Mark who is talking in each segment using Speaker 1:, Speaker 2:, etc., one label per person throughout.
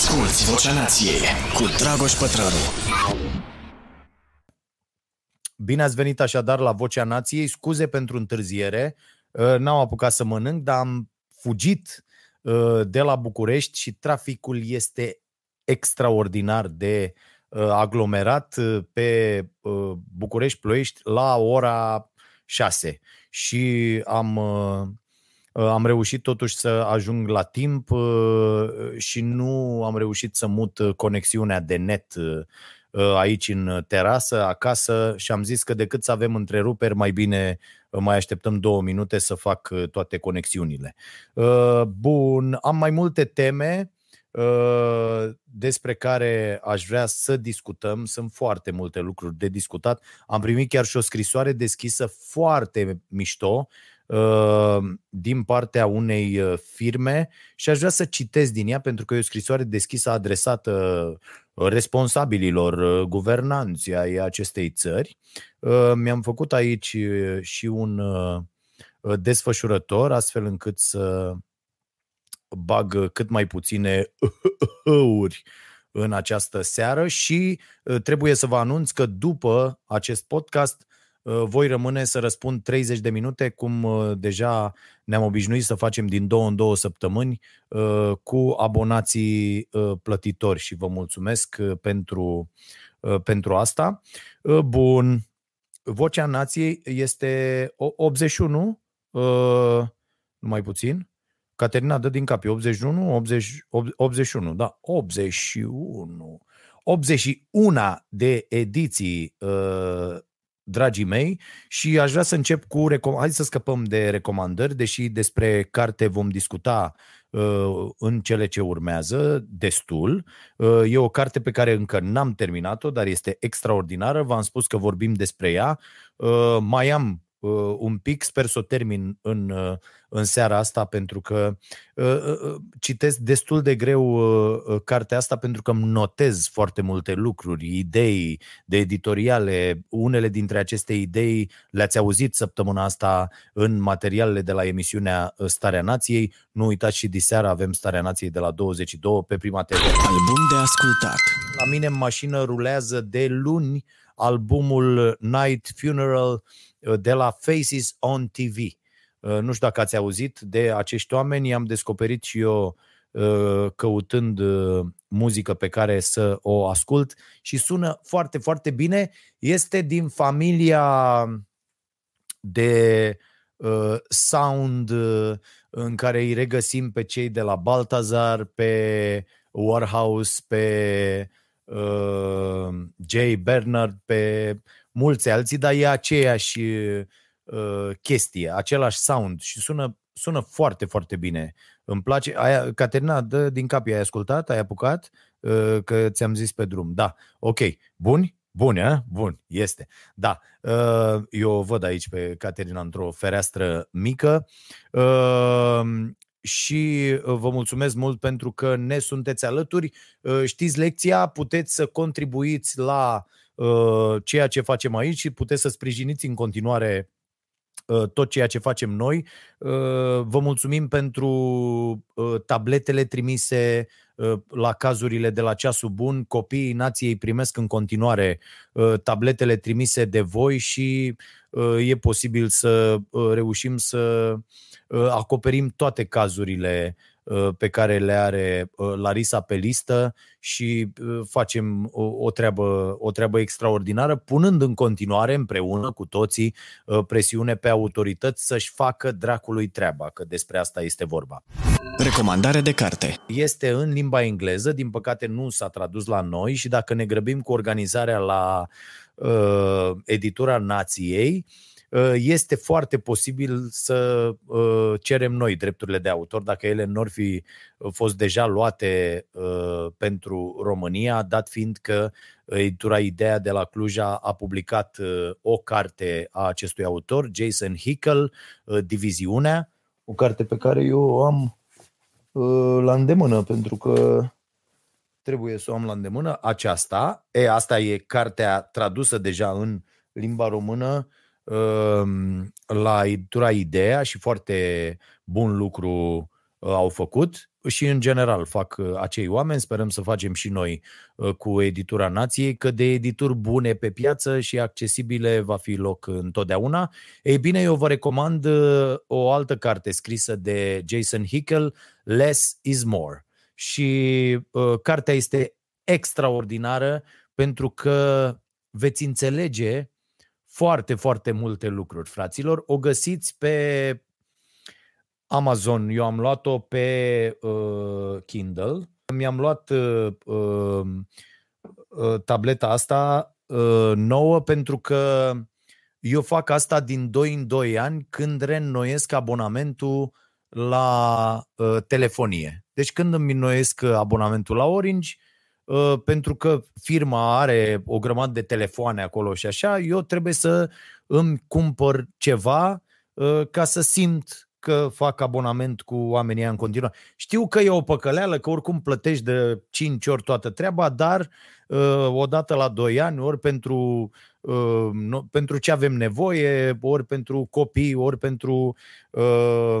Speaker 1: Asculți Vocea Nației cu Dragoș Pătrălu.
Speaker 2: Bine ați venit așadar la Vocea Nației. Scuze pentru întârziere. Uh, n-am apucat să mănânc, dar am fugit uh, de la București și traficul este extraordinar de uh, aglomerat pe București-Ploiești la ora 6 și am Uh, am reușit totuși să ajung la timp uh, și nu am reușit să mut uh, conexiunea de net aici în terasă, acasă și am zis că decât să avem întreruperi, mai bine mai așteptăm două minute să fac toate conexiunile. Bun, am mai multe teme despre care aș vrea să discutăm. Sunt foarte multe lucruri de discutat. Am primit chiar și o scrisoare deschisă foarte mișto Uh, din partea unei uh, firme și aș vrea să citesc din ea pentru că e o scrisoare deschisă adresată uh, responsabililor guvernanți ai acestei țări. Mi-am făcut aici și un desfășurător astfel încât să bag cât mai puține uri în această seară și trebuie să vă anunț că după acest podcast Uh, voi rămâne să răspund 30 de minute, cum uh, deja ne-am obișnuit să facem din două în două săptămâni uh, cu abonații plătitori și vă mulțumesc pentru, pentru asta. Bun, Vocea Nației este 81, numai puțin. Caterina dă din cap, 81, 80, 81, da, 81. 81 de ediții dragii mei, și aș vrea să încep cu. Recom- Hai să scăpăm de recomandări, deși despre carte vom discuta uh, în cele ce urmează destul. Uh, e o carte pe care încă n-am terminat-o, dar este extraordinară. V-am spus că vorbim despre ea. Uh, mai am uh, un pic, sper să o termin în, uh, în seara asta pentru că uh, uh, uh, citesc destul de greu uh, uh, cartea asta pentru că îmi notez foarte multe lucruri, idei de editoriale. Unele dintre aceste idei le-ați auzit săptămâna asta în materialele de la emisiunea uh, Starea Nației. Nu uitați și diseară avem Starea Nației de la 22 pe Prima TV.
Speaker 1: Album de ascultat.
Speaker 2: La mine în mașină rulează de luni albumul Night Funeral uh, de la Faces on TV. Uh, nu știu dacă ați auzit de acești oameni, i-am descoperit și eu uh, căutând muzică pe care să o ascult și sună foarte, foarte bine. Este din familia de sound în care îi regăsim pe cei de la Baltazar, pe Warhouse, pe uh, Jay Bernard, pe mulți alții, dar e aceeași uh, chestie, același sound și sună, sună foarte, foarte bine. Îmi place. Aia, Caterina, dă din cap, ai ascultat? Ai apucat? Uh, că ți-am zis pe drum. Da, ok. Buni? Bun, a? Bun, este. Da, uh, eu văd aici pe Caterina într-o fereastră mică. Uh, și uh, vă mulțumesc mult pentru că ne sunteți alături. Uh, știți lecția, puteți să contribuiți la uh, ceea ce facem aici și puteți să sprijiniți în continuare tot ceea ce facem noi. Vă mulțumim pentru tabletele trimise la cazurile de la ceasul bun. Copiii nației primesc în continuare tabletele trimise de voi și e posibil să reușim să Uh, acoperim toate cazurile uh, pe care le are uh, Larisa pe listă și facem o treabă, o treabă extraordinară, punând în continuare împreună cu toții presiune pe autorități să-și facă dracului treaba, că despre asta este vorba.
Speaker 1: Recomandare de carte.
Speaker 2: Este în limba engleză, din păcate nu s-a tradus la noi și dacă ne grăbim cu organizarea la uh, editura Nației, uh, Uh, este foarte posibil să uh, cerem noi drepturile de autor dacă ele nu ar fi uh, fost deja luate pentru România, dat fiind că editura Ideea de la Cluj a publicat o carte a acestui autor, Jason Hickel, Diviziunea, o carte pe care eu o am la îndemână pentru că trebuie să o am la îndemână, aceasta. E, asta e cartea tradusă deja în limba română Ehm, la editura Ideea și foarte bun lucru au făcut și în general fac acei oameni, sperăm să facem și noi cu editura nației, că de edituri bune pe piață și accesibile va fi loc întotdeauna. Ei bine, eu vă recomand o altă carte scrisă de Jason Hickel, Less is More. Și uh, cartea este extraordinară pentru că veți înțelege foarte, foarte multe lucruri, fraților. O găsiți pe Amazon. Eu am luat-o pe uh, Kindle. Mi-am luat uh, uh, uh, tableta asta uh, nouă pentru că eu fac asta din 2 în 2 ani când reînnoiesc abonamentul la uh, telefonie. Deci când îmi înnoiesc abonamentul la Orange, uh, pentru că firma are o grămadă de telefoane acolo și așa, eu trebuie să îmi cumpăr ceva uh, ca să simt că fac abonament cu oamenii în continuare. Știu că e o păcăleală, că oricum plătești de 5 ori toată treaba, dar uh, odată la 2 ani, ori pentru, uh, no, pentru ce avem nevoie, ori pentru copii, ori pentru uh, uh,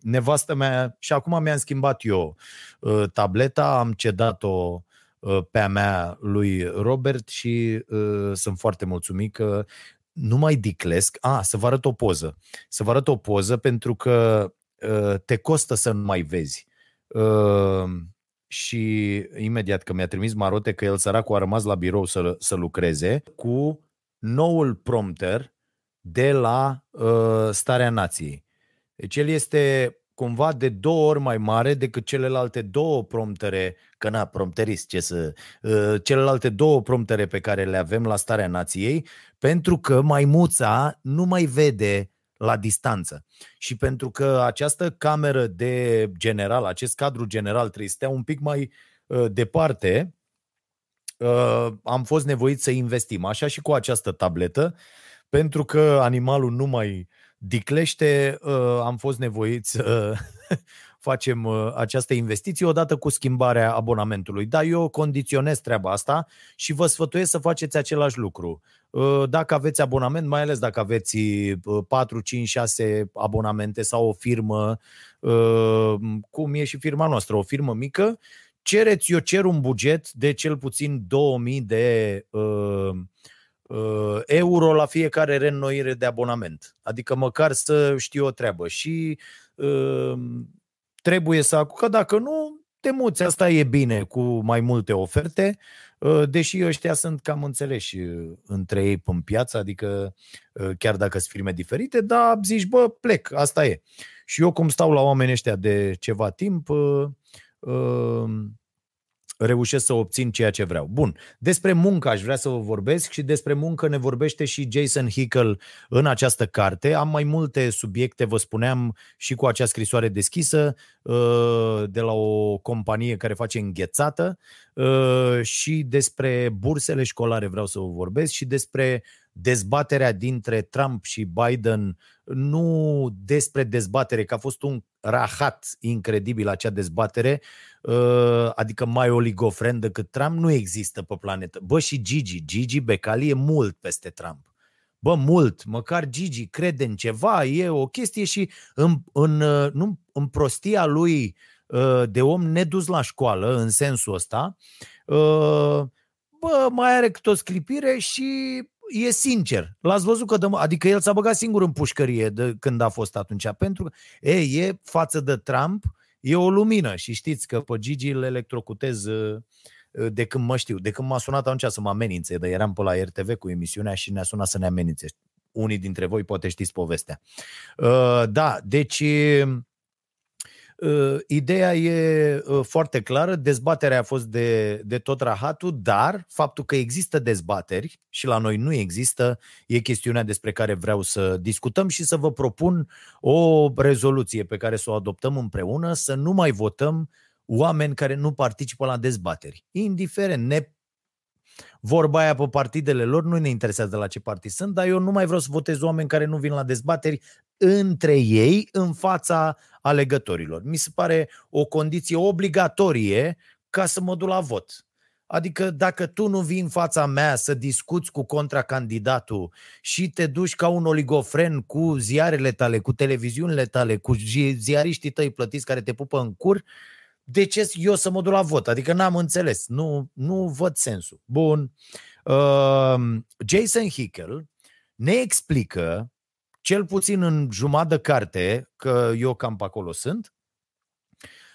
Speaker 2: nevastă mea. Și acum mi-am schimbat eu uh, tableta, am cedat-o uh, pe a mea lui Robert și uh, sunt foarte mulțumit că nu mai diclesc. A, să vă arăt o poză. Să vă arăt o poză pentru că uh, te costă să nu mai vezi. Uh, și imediat că mi-a trimis Marote că el săracul a rămas la birou să, să lucreze cu noul prompter de la uh, Starea Nației. Deci el este cumva de două ori mai mare decât celelalte două promptere, că na, prompterist, ce să, uh, celelalte două promptere pe care le avem la starea nației, pentru că maimuța nu mai vede la distanță. Și pentru că această cameră de general, acest cadru general trebuie să stea un pic mai uh, departe, uh, am fost nevoit să investim. Așa și cu această tabletă, pentru că animalul nu mai diclește, uh, am fost nevoiți să facem uh, această investiție odată cu schimbarea abonamentului. Da, eu condiționez treaba asta și vă sfătuiesc să faceți același lucru. Uh, dacă aveți abonament, mai ales dacă aveți 4, 5, 6 abonamente sau o firmă, cum e și firma noastră, o firmă mică, cereți, eu cer un buget de cel puțin 2000 de uh, Uh, euro la fiecare reînnoire de abonament. Adică măcar să știu o treabă. Și uh, trebuie să că dacă nu, te muți. Asta e bine cu mai multe oferte, uh, deși ăștia sunt cam înțeleși între ei în piață, adică chiar dacă sunt firme diferite, dar zici, bă, plec, asta e. Și eu cum stau la oamenii ăștia de ceva timp, reușesc să obțin ceea ce vreau. Bun, despre muncă aș vrea să vă vorbesc și despre muncă ne vorbește și Jason Hickel în această carte. Am mai multe subiecte, vă spuneam, și cu acea scrisoare deschisă uh, de la o companie care face înghețată uh, și despre bursele școlare vreau să vă vorbesc și despre dezbaterea dintre Trump și Biden, nu despre dezbatere, că a fost un rahat incredibil acea dezbatere, uh, adică mai oligofren decât Trump, nu există pe planetă. Bă, și Gigi, Gigi Becali e mult peste Trump. Bă, mult, măcar Gigi crede în ceva, e o chestie și în, în, uh, nu, în prostia lui uh, de om nedus la școală, în sensul ăsta, bă, mai are câte o sclipire și e sincer. L-ați văzut că dă, adică el s-a băgat singur în pușcărie de când a fost atunci, pentru că e, e față de Trump, e o lumină și știți că pe Gigi îl electrocutez uh, uh, de când mă știu, de când m-a sunat atunci să mă amenințe, dar eram pe la RTV cu emisiunea și ne-a sunat să ne amenințe. Unii dintre voi poate știți povestea. Uh, da, deci Uh, ideea e uh, foarte clară, dezbaterea a fost de, de tot rahatul, dar faptul că există dezbateri și la noi nu există, e chestiunea despre care vreau să discutăm și să vă propun o rezoluție pe care să o adoptăm împreună, să nu mai votăm oameni care nu participă la dezbateri. Indiferent, ne vorba aia pe partidele lor, nu ne interesează de la ce partid sunt, dar eu nu mai vreau să votez oameni care nu vin la dezbateri între ei în fața alegătorilor. Mi se pare o condiție obligatorie ca să mă duc la vot. Adică dacă tu nu vii în fața mea să discuți cu contracandidatul și te duci ca un oligofren cu ziarele tale, cu televiziunile tale, cu ziariștii tăi plătiți care te pupă în cur, de ce eu să mă duc la vot? Adică n-am înțeles, nu, nu văd sensul. Bun. Uh, Jason Hickel ne explică, cel puțin în jumătate de carte, că eu cam pe acolo sunt,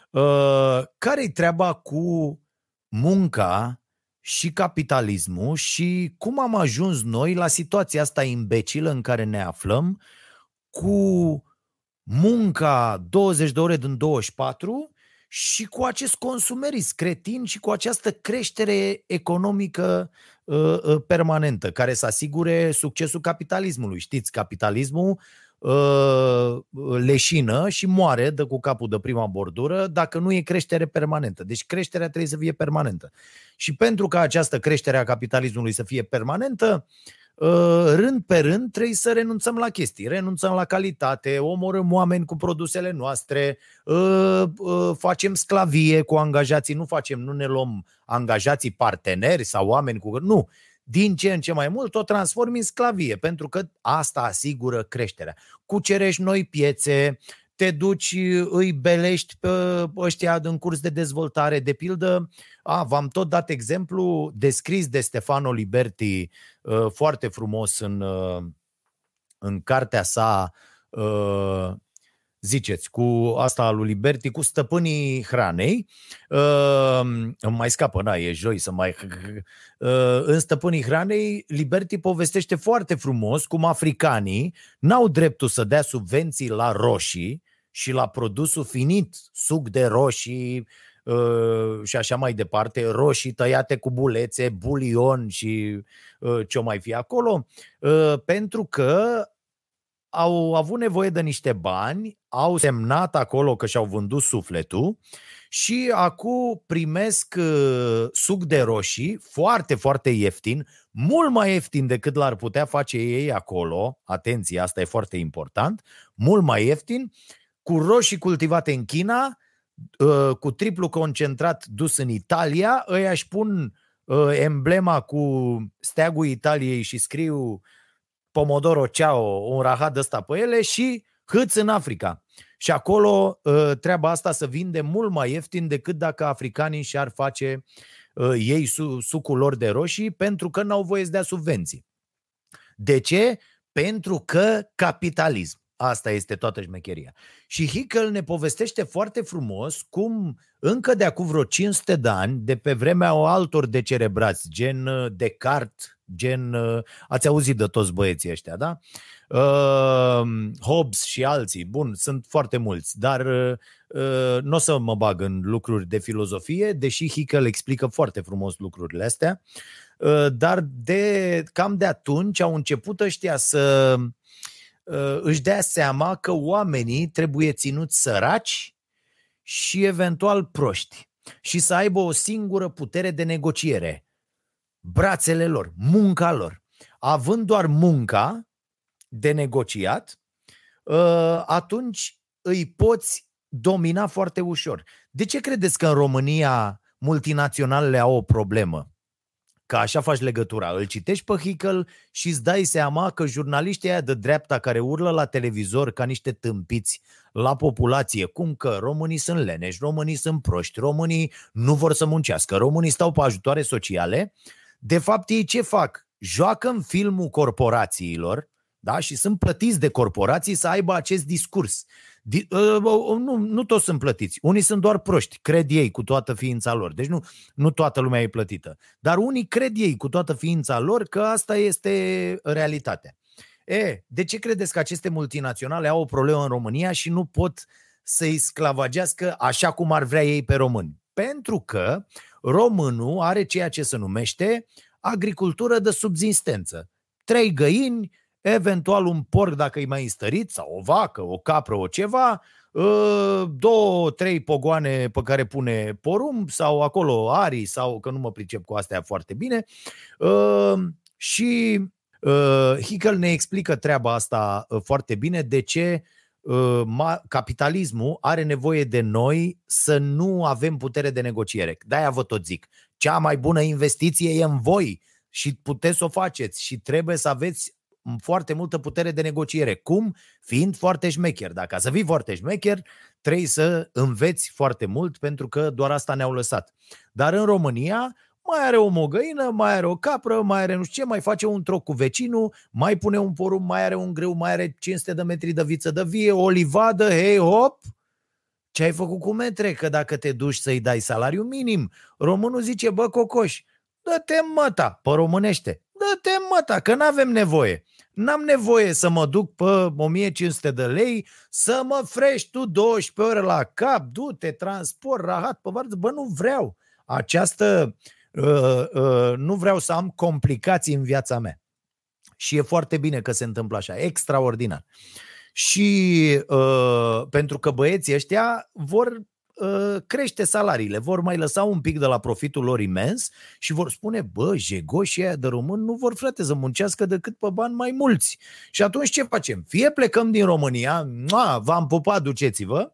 Speaker 2: uh, care-i treaba cu munca și capitalismul și cum am ajuns noi la situația asta imbecilă în care ne aflăm cu munca 20 de ore din 24 și cu acest consumerism cretin și cu această creștere economică uh, uh, permanentă care să asigure succesul capitalismului. Știți, capitalismul uh, leșină și moare de cu capul de prima bordură dacă nu e creștere permanentă. Deci creșterea trebuie să fie permanentă. Și pentru ca această creștere a capitalismului să fie permanentă, uh, rând pe rând trebuie să renunțăm la chestii. Renunțăm la calitate, omorâm oameni cu produsele noastre, uh, uh, facem sclavie cu angajații, nu facem, nu ne luăm angajații parteneri sau oameni cu... Nu, din ce în ce mai mult o transformi în sclavie, pentru că asta asigură creșterea. Cucerești noi piețe, te duci, îi belești pe ăștia în curs de dezvoltare. De pildă, a, v-am tot dat exemplu descris de Stefano Liberti uh, foarte frumos în, uh, în cartea sa uh, ziceți, cu asta lui Liberti, cu stăpânii hranei. Uh, mai scapă, na, e joi să mai... Uh, în stăpânii hranei, Liberti povestește foarte frumos cum africanii n-au dreptul să dea subvenții la roșii și la produsul finit, suc de roșii uh, și așa mai departe, roșii tăiate cu bulețe, bulion și uh, ce mai fi acolo, uh, pentru că au avut nevoie de niște bani, au semnat acolo că și-au vândut sufletul și acum primesc uh, suc de roșii foarte, foarte ieftin, mult mai ieftin decât l-ar putea face ei acolo, atenție, asta e foarte important, mult mai ieftin, cu roșii cultivate în China, uh, cu triplu concentrat dus în Italia, ăia își pun uh, emblema cu steagul Italiei și scriu Pomodoro Ciao, un rahat ăsta pe ele și hâți în Africa. Și acolo ă, treaba asta să vinde mult mai ieftin decât dacă africanii și-ar face ă, ei sucul lor de roșii pentru că n-au voie să dea subvenții. De ce? Pentru că capitalism. Asta este toată șmecheria. Și Hickel ne povestește foarte frumos cum încă de acum vreo 500 de ani, de pe vremea altor decerebrați, gen ă, Descartes, gen, uh, ați auzit de toți băieții ăștia, da? Uh, Hobbes și alții, bun, sunt foarte mulți, dar uh, uh, nu o să mă bag în lucruri de filozofie, deși Hickel explică foarte frumos lucrurile astea, uh, dar de, cam de atunci au început ăștia să uh, își dea seama că oamenii trebuie ținuți săraci și eventual proști și să aibă o singură putere de negociere brațele lor, munca lor. Având doar munca de negociat, ă, atunci îi poți domina foarte ușor. De ce credeți că în România multinaționalele au o problemă? Că așa faci legătura. Îl citești pe Hickel și îți dai seama că jurnaliștii aia de dreapta care urlă la televizor ca niște tâmpiți la populație, cum că românii sunt leneși, românii sunt proști, românii nu vor să muncească, românii stau pe ajutoare sociale, uh, de fapt, ei ce fac? Joacă în filmul corporațiilor da? și sunt plătiți de corporații să aibă acest discurs. Di- uh, uh, nu, nu toți sunt plătiți. Unii sunt doar proști, cred ei cu toată ființa lor. Deci nu, nu toată lumea e plătită. Dar unii cred ei cu toată ființa lor că asta este realitatea. E, de ce credeți că aceste multinaționale au o problemă în România și nu pot să-i sclavagească așa cum ar vrea ei pe români? Pentru că românul are ceea ce se numește agricultură de subzistență. Trei găini, eventual un porc dacă e mai înstărit, sau o vacă, o capră, o ceva, ă, două, trei pogoane pe care pune porumb sau acolo arii sau că nu mă pricep cu astea foarte bine ă, și ă, Hickel ne explică treaba asta foarte bine de ce uh, ma, capitalismul are nevoie de noi să nu avem putere de negociere. De-aia vă tot zic. Cea mai bună investiție e în voi și puteți să o faceți și trebuie să aveți foarte multă putere de negociere. Cum? Fiind foarte șmecher. Dacă să fii foarte șmecher, trebuie să înveți foarte mult pentru că doar asta ne-au lăsat. Dar în România mai are o mogăină, mai are o capră, mai are nu știu ce, mai face un troc cu vecinul, mai pune un porum, mai are un greu, mai are 500 de metri de viță de vie, o livadă, hei, hop, ce ai făcut cu metre? Că dacă te duci să-i dai salariu minim, românul zice, bă, cocoș, dă-te măta, pe românește, dă-te măta, că n-avem nevoie. N-am nevoie să mă duc pe 1500 de lei, să mă frești tu 12 ore la cap, du-te, transport, rahat, pe varză. Bă, nu vreau. Această, uh, uh, nu vreau să am complicații în viața mea. Și e foarte bine că se întâmplă așa, extraordinar. Și uh, pentru că băieții ăștia vor Uh, crește salariile, vor mai lăsa un pic de la profitul lor imens și vor spune, bă, jegoșii aia de român nu vor, frate, să muncească decât pe bani mai mulți. Și atunci ce facem? Fie plecăm din România, v-am pupat, duceți-vă,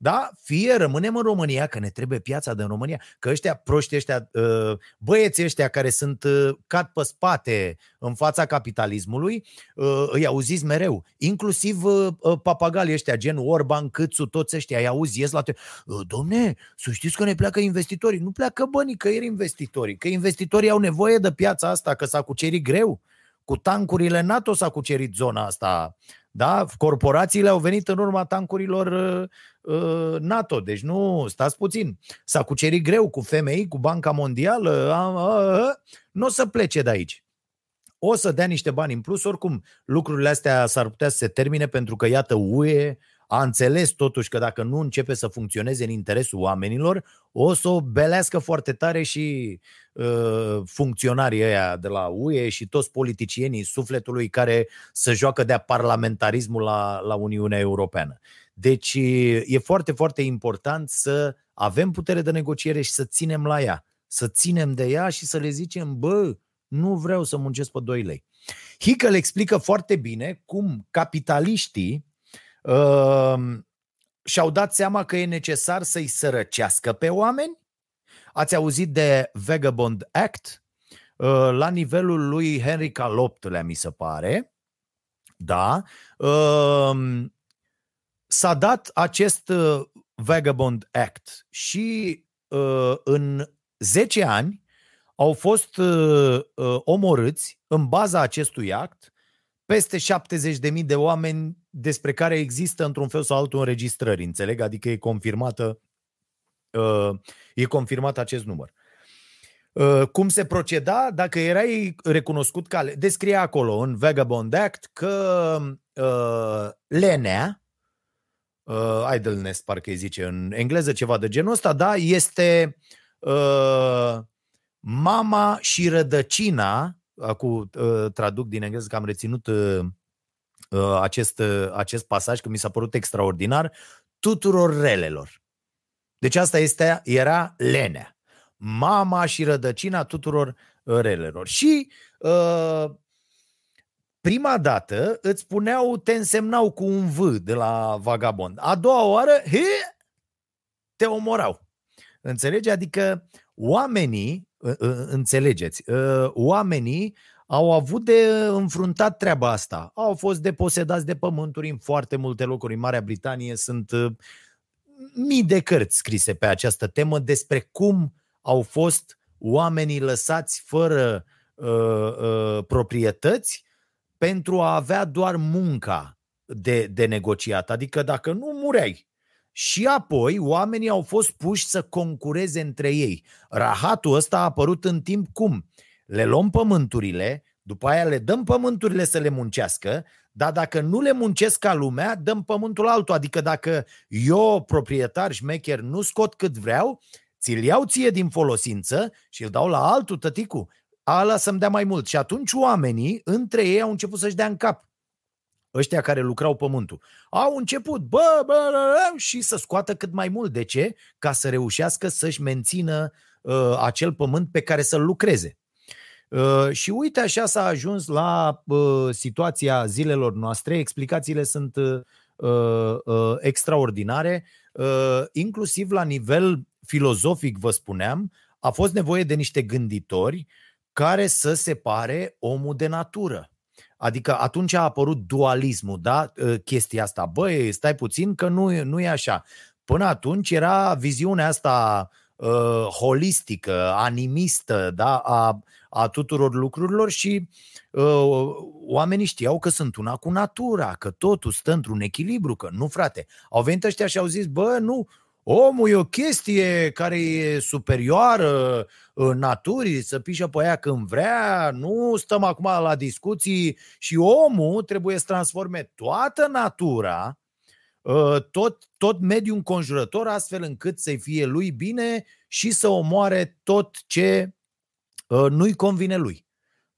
Speaker 2: da? Fie rămânem în România, că ne trebuie piața din România, că ăștia proști ăștia, uh, băieții ăștia care sunt uh, cad pe spate în fața capitalismului, uh, îi auziți mereu. Inclusiv papagalii ăștia, gen Orban, Câțu, toți ăștia, îi auzi, ies la te. Domne, să știți că ne pleacă investitorii. Nu pleacă banii, că ieri investitorii. Că investitorii au nevoie de piața asta, că s-a cucerit greu. Cu tancurile NATO s-a cucerit zona asta da? Corporațiile au venit în urma tancurilor uh, uh NATO, deci nu, stați puțin. S-a cucerit greu cu FMI, cu Banca Mondială, nu o să plece de aici. O să dea niște bani în plus, oricum lucrurile astea s-ar putea să se termine pentru că, iată, UE a înțeles totuși că dacă nu începe să funcționeze în interesul oamenilor, o să o belească foarte tare și uh, funcționarii ăia de la UE și toți politicienii sufletului care să joacă de-a parlamentarismul la, la Uniunea Europeană. Deci e foarte, foarte important să avem putere de negociere și să ținem la ea. Să ținem de ea și să le zicem, bă, nu vreau să muncesc pe 2 lei. Hickel explică foarte bine cum capitaliștii uh, și-au dat seama că e necesar să-i sărăcească pe oameni. Ați auzit de Vagabond Act? Uh, la nivelul lui Henry al VIII-lea, mi se pare. Da. Uh, s-a dat acest uh, Vagabond Act și uh, în 10 ani au fost uh, uh, omorâți în baza acestui act peste 70.000 de oameni despre care există într-un fel sau altul înregistrări, înțeleg? Adică e confirmată uh, e confirmat acest număr. Uh, cum se proceda dacă erai recunoscut ca... Descria acolo în Vagabond Act că uh, lenea, uh, idleness parcă îi zice în engleză ceva de genul ăsta, da, este uh, mama și rădăcina acum uh, traduc din engleză că am reținut uh, uh, acest, acest pasaj, că mi s-a părut extraordinar, tuturor relelor. Deci asta este, era lenea. Mama și rădăcina tuturor relelor. Și uh, prima dată îți spuneau, te însemnau cu un V de la vagabond. A doua oară, he, te omorau. Înțelegi? Adică oamenii înțelegeți, ă, oamenii au avut de înfruntat treaba asta. Au fost deposedați de pământuri în foarte multe locuri. În Marea Britanie sunt ă, mii de cărți scrise pe această temă despre cum au fost oamenii lăsați fără uh, uh, proprietăți pentru a avea doar munca de, de negociat. Adică dacă nu mureai, și apoi oamenii au fost puși să concureze între ei. Rahatul ăsta a apărut în timp cum? Le luăm pământurile, după aia le dăm pământurile să le muncească, dar dacă nu le muncesc ca lumea, dăm pământul altul. Adică dacă eu, proprietar șmecher, nu scot cât vreau, ți-l iau ție din folosință și îl dau la altul, tăticu, ala să-mi dea mai mult. Și atunci oamenii, între ei, au început să-și dea în cap ăștia care lucrau pământul, au început bă, bă, bă, și să scoată cât mai mult. De ce? Ca să reușească să-și mențină uh, acel pământ pe care să-l lucreze. Uh, și uite așa s-a ajuns la uh, situația zilelor noastre. Explicațiile sunt uh, uh, uh, extraordinare, uh, inclusiv la nivel filozofic, vă spuneam, a fost nevoie de niște gânditori care să separe omul de natură. Adică atunci a apărut dualismul, da? Ă, chestia asta. Băi, stai puțin că nu, nu e așa. Până atunci era viziunea asta uh, holistică, animistă, da? a, a tuturor lucrurilor și uh, oamenii știau că sunt una cu natura, că totul stă într-un echilibru, că nu, frate. Au venit ăștia și au zis, bă, nu, Omul e o chestie care e superioară naturii, să pișă pe ea când vrea, nu stăm acum la discuții și omul trebuie să transforme toată natura, ă, tot, tot mediul înconjurător, astfel încât să-i fie lui bine și să omoare tot ce ă, nu-i convine lui.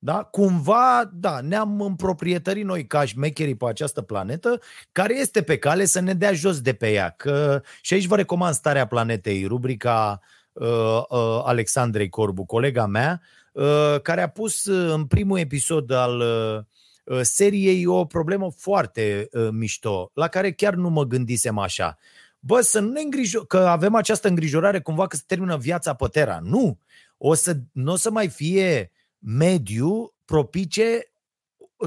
Speaker 2: Da? Cumva, da, ne-am împroprietărit noi ca șmecherii pe această planetă, care este pe cale să ne dea jos de pe ea. Că, și aici vă recomand Starea Planetei, rubrica uh, uh, Alexandrei Corbu, colega mea, uh, care a pus uh, în primul episod al uh, uh, seriei o problemă foarte uh, mișto, la care chiar nu mă gândisem așa. Bă, să nu ne îngrijo- că avem această îngrijorare cumva că se termină viața pe Terra. Nu! O să, nu o să mai fie mediu propice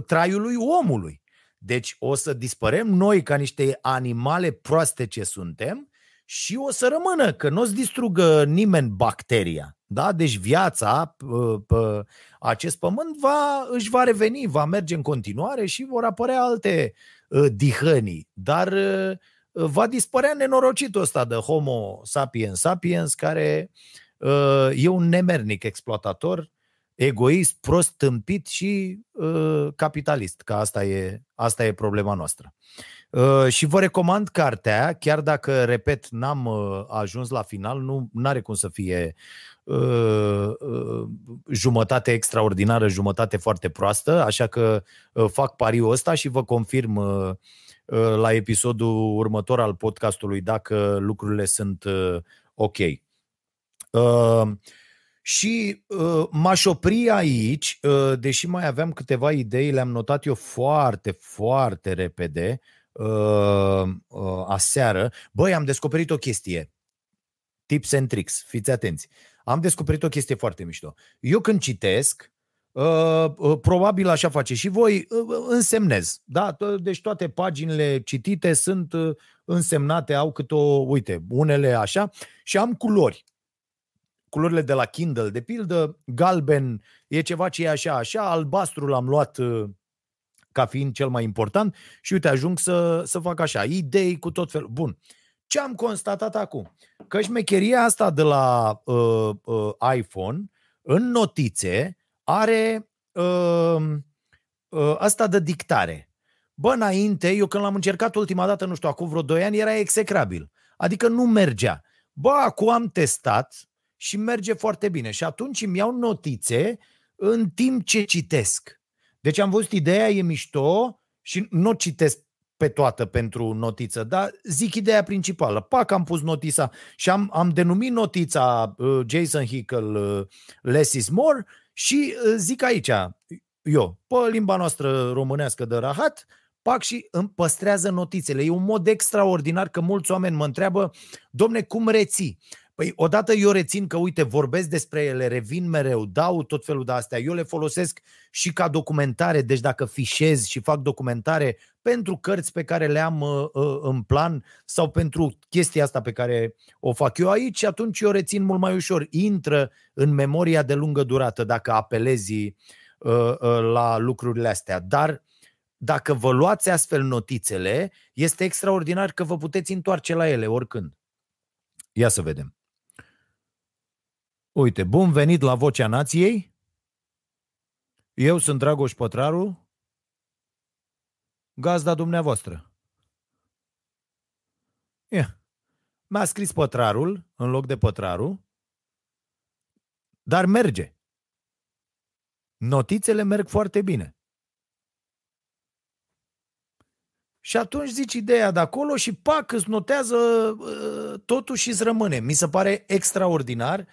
Speaker 2: traiului omului. Deci o să dispărem noi ca niște animale proaste ce suntem și o să rămână, că nu o să distrugă nimeni bacteria. Da? Deci viața pe acest pământ va, își va reveni, va merge în continuare și vor apărea alte ă, dihănii. Dar ă, va dispărea nenorocitul ăsta de Homo sapiens sapiens, care ă, e un nemernic exploatator egoist, prost, tâmpit și uh, capitalist, că asta e, asta e problema noastră. Uh, și vă recomand cartea, chiar dacă, repet, n-am uh, ajuns la final, nu are cum să fie uh, uh, jumătate extraordinară, jumătate foarte proastă, așa că uh, fac pariul ăsta și vă confirm uh, uh, la episodul următor al podcastului dacă lucrurile sunt uh, ok. Uh, și uh, m-aș opri aici, uh, deși mai aveam câteva idei, le-am notat eu foarte, foarte repede uh, uh, aseară. Băi, am descoperit o chestie. Tips and tricks, fiți atenți. Am descoperit o chestie foarte mișto. Eu când citesc, Uh, uh, probabil așa face și voi, uh, însemnez. Da? Deci toate paginile citite sunt uh, însemnate, au câte o, uite, unele așa, și am culori culorile de la Kindle, de pildă, galben e ceva ce e așa, așa, albastru l-am luat uh, ca fiind cel mai important și uite, ajung să, să fac așa, idei cu tot felul. Bun. Ce am constatat acum? Că șmecheria asta de la uh, uh, iPhone, în notițe, are uh, uh, asta de dictare. Bă, înainte, eu când l-am încercat ultima dată, nu știu, acum vreo 2 ani, era execrabil. Adică nu mergea. Bă, acum am testat, și merge foarte bine. Și atunci îmi iau notițe în timp ce citesc. Deci am văzut ideea, e mișto și nu o citesc pe toată pentru notiță, dar zic ideea principală. Pac, am pus notița și am, am denumit notița uh, Jason Hickel uh, Less is More și uh, zic aici, eu, pe limba noastră românească de rahat, pac și îmi păstrează notițele. E un mod extraordinar că mulți oameni mă întreabă, domne, cum reții? Păi odată eu rețin că, uite, vorbesc despre ele, revin mereu, dau tot felul de astea, eu le folosesc și ca documentare, deci dacă fișez și fac documentare pentru cărți pe care le am uh, uh, în plan sau pentru chestia asta pe care o fac eu aici, atunci eu rețin mult mai ușor. Intră în memoria de lungă durată dacă apelezi uh, uh, la lucrurile astea. Dar dacă vă luați astfel notițele, este extraordinar că vă puteți întoarce la ele oricând. Ia să vedem. Uite, bun venit la Vocea Nației. Eu sunt Dragoș Pătraru, gazda dumneavoastră. Yeah. Mi-a scris Pătrarul în loc de Pătraru, dar merge. Notițele merg foarte bine. Și atunci zici ideea de acolo și pac, îți notează uh, totul și îți rămâne. Mi se pare extraordinar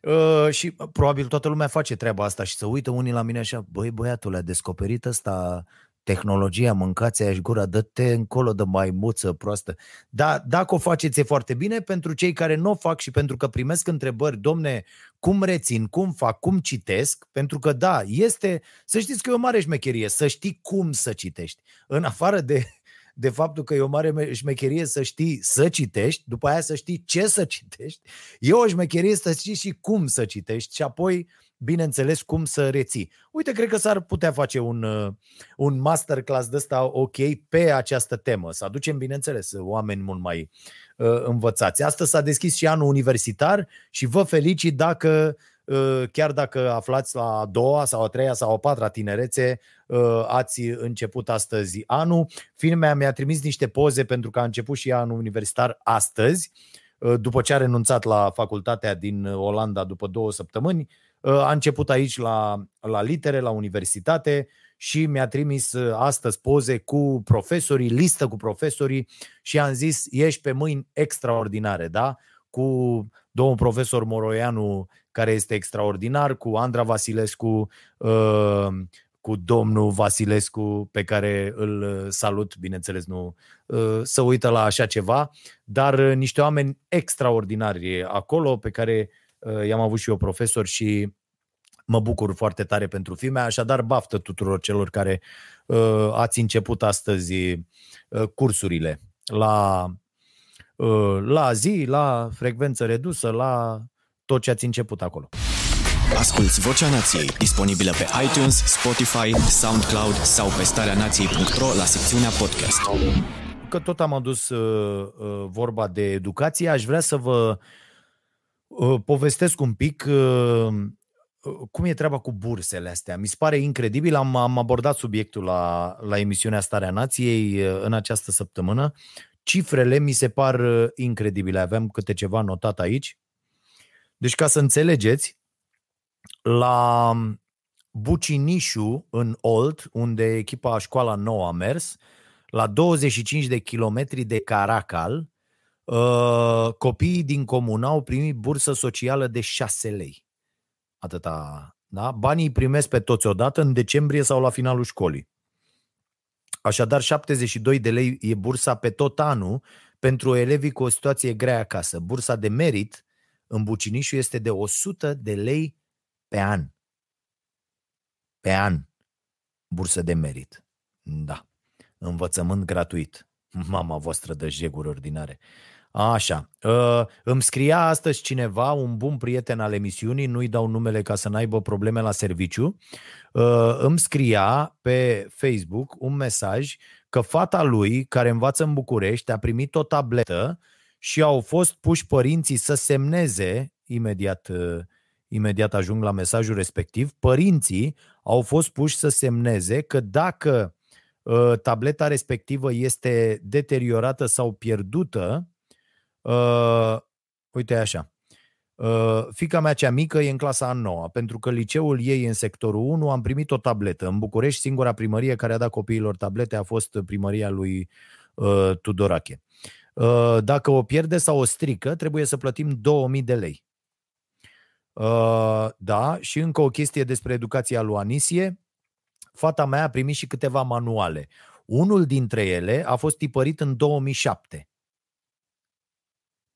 Speaker 2: Uh, și probabil toată lumea face treaba asta și să uită unii la mine așa, băi băiatul, a descoperit ăsta tehnologia, mâncați aia gura, dă-te încolo de maimuță proastă. Dar dacă o faceți e foarte bine, pentru cei care nu o fac și pentru că primesc întrebări, domne, cum rețin, cum fac, cum citesc, pentru că da, este, să știți că e o mare șmecherie, să știi cum să citești. În afară de, de faptul că e o mare șmecherie să știi să citești, după aia să știi ce să citești, e o șmecherie să știi și cum să citești și apoi bineînțeles, cum să reții. Uite, cred că s-ar putea face un, uh, un masterclass de ăsta ok pe această temă. Să aducem, bineînțeles, oameni mult mai uh, învățați. Astăzi s-a deschis și anul universitar și vă felicit dacă uh, chiar dacă aflați la a doua sau a treia sau a patra tinerețe, uh, ați început astăzi anul. Filmea mi-a trimis niște poze pentru că a început și anul universitar astăzi, după ce a renunțat la facultatea din Olanda după două săptămâni, Uh, a început aici la, la litere, la universitate și mi-a trimis uh, astăzi poze cu profesorii, listă cu profesorii și am zis, ești pe mâini extraordinare, da? Cu domnul profesor Moroianu, care este extraordinar, cu Andra Vasilescu, uh, cu domnul Vasilescu, pe care îl salut, bineînțeles, nu să uită la așa ceva, dar niște oameni extraordinari acolo, pe care Uh, i-am avut și eu profesor și mă bucur foarte tare pentru filme, așadar baftă tuturor celor care uh, ați început astăzi uh, cursurile. La, uh, la zi, la frecvență redusă, la tot ce ați început acolo.
Speaker 1: Asculți Vocea Nației, disponibilă pe iTunes, Spotify, SoundCloud sau pe starea nației.ro la secțiunea podcast.
Speaker 2: Că tot am adus uh, uh, vorba de educație, aș vrea să vă uh, Uh, povestesc un pic uh, uh, cum e treaba cu bursele astea. Mi se pare incredibil, am, am abordat subiectul la, la emisiunea Starea Nației în această săptămână. Cifrele mi se par incredibile, aveam câte ceva notat aici. Deci ca să înțelegeți, la Bucinișu în Olt, unde echipa școala nouă a mers, la 25 de kilometri de Caracal, Uh, copiii din comună au primit bursă socială de 6 lei. Atâta, da? Banii îi primesc pe toți odată în decembrie sau la finalul școlii. Așadar, 72 de lei e bursa pe tot anul pentru elevii cu o situație grea acasă. Bursa de merit în Bucinișu este de 100 de lei pe an. Pe an. Bursă de merit. Da. Învățământ gratuit. Mama voastră de jeguri ordinare. Așa. Uh, îmi scria astăzi cineva, un bun prieten al emisiunii, nu-i dau numele ca să n-aibă probleme la serviciu, uh, îmi scria pe Facebook un mesaj că fata lui, care învață în București, a primit o tabletă și au fost puși părinții să semneze, imediat, uh, imediat ajung la mesajul respectiv, părinții au fost puși să semneze că dacă uh, tableta respectivă este deteriorată sau pierdută, Uh, uite așa. Uh, fica mea cea mică e în clasa a noua, pentru că liceul ei în sectorul 1 am primit o tabletă. În București, singura primărie care a dat copiilor tablete a fost primăria lui uh, Tudorache. Uh, dacă o pierde sau o strică, trebuie să plătim 2000 de lei. Uh, da, și încă o chestie despre educația lui Anisie. Fata mea a primit și câteva manuale. Unul dintre ele a fost tipărit în 2007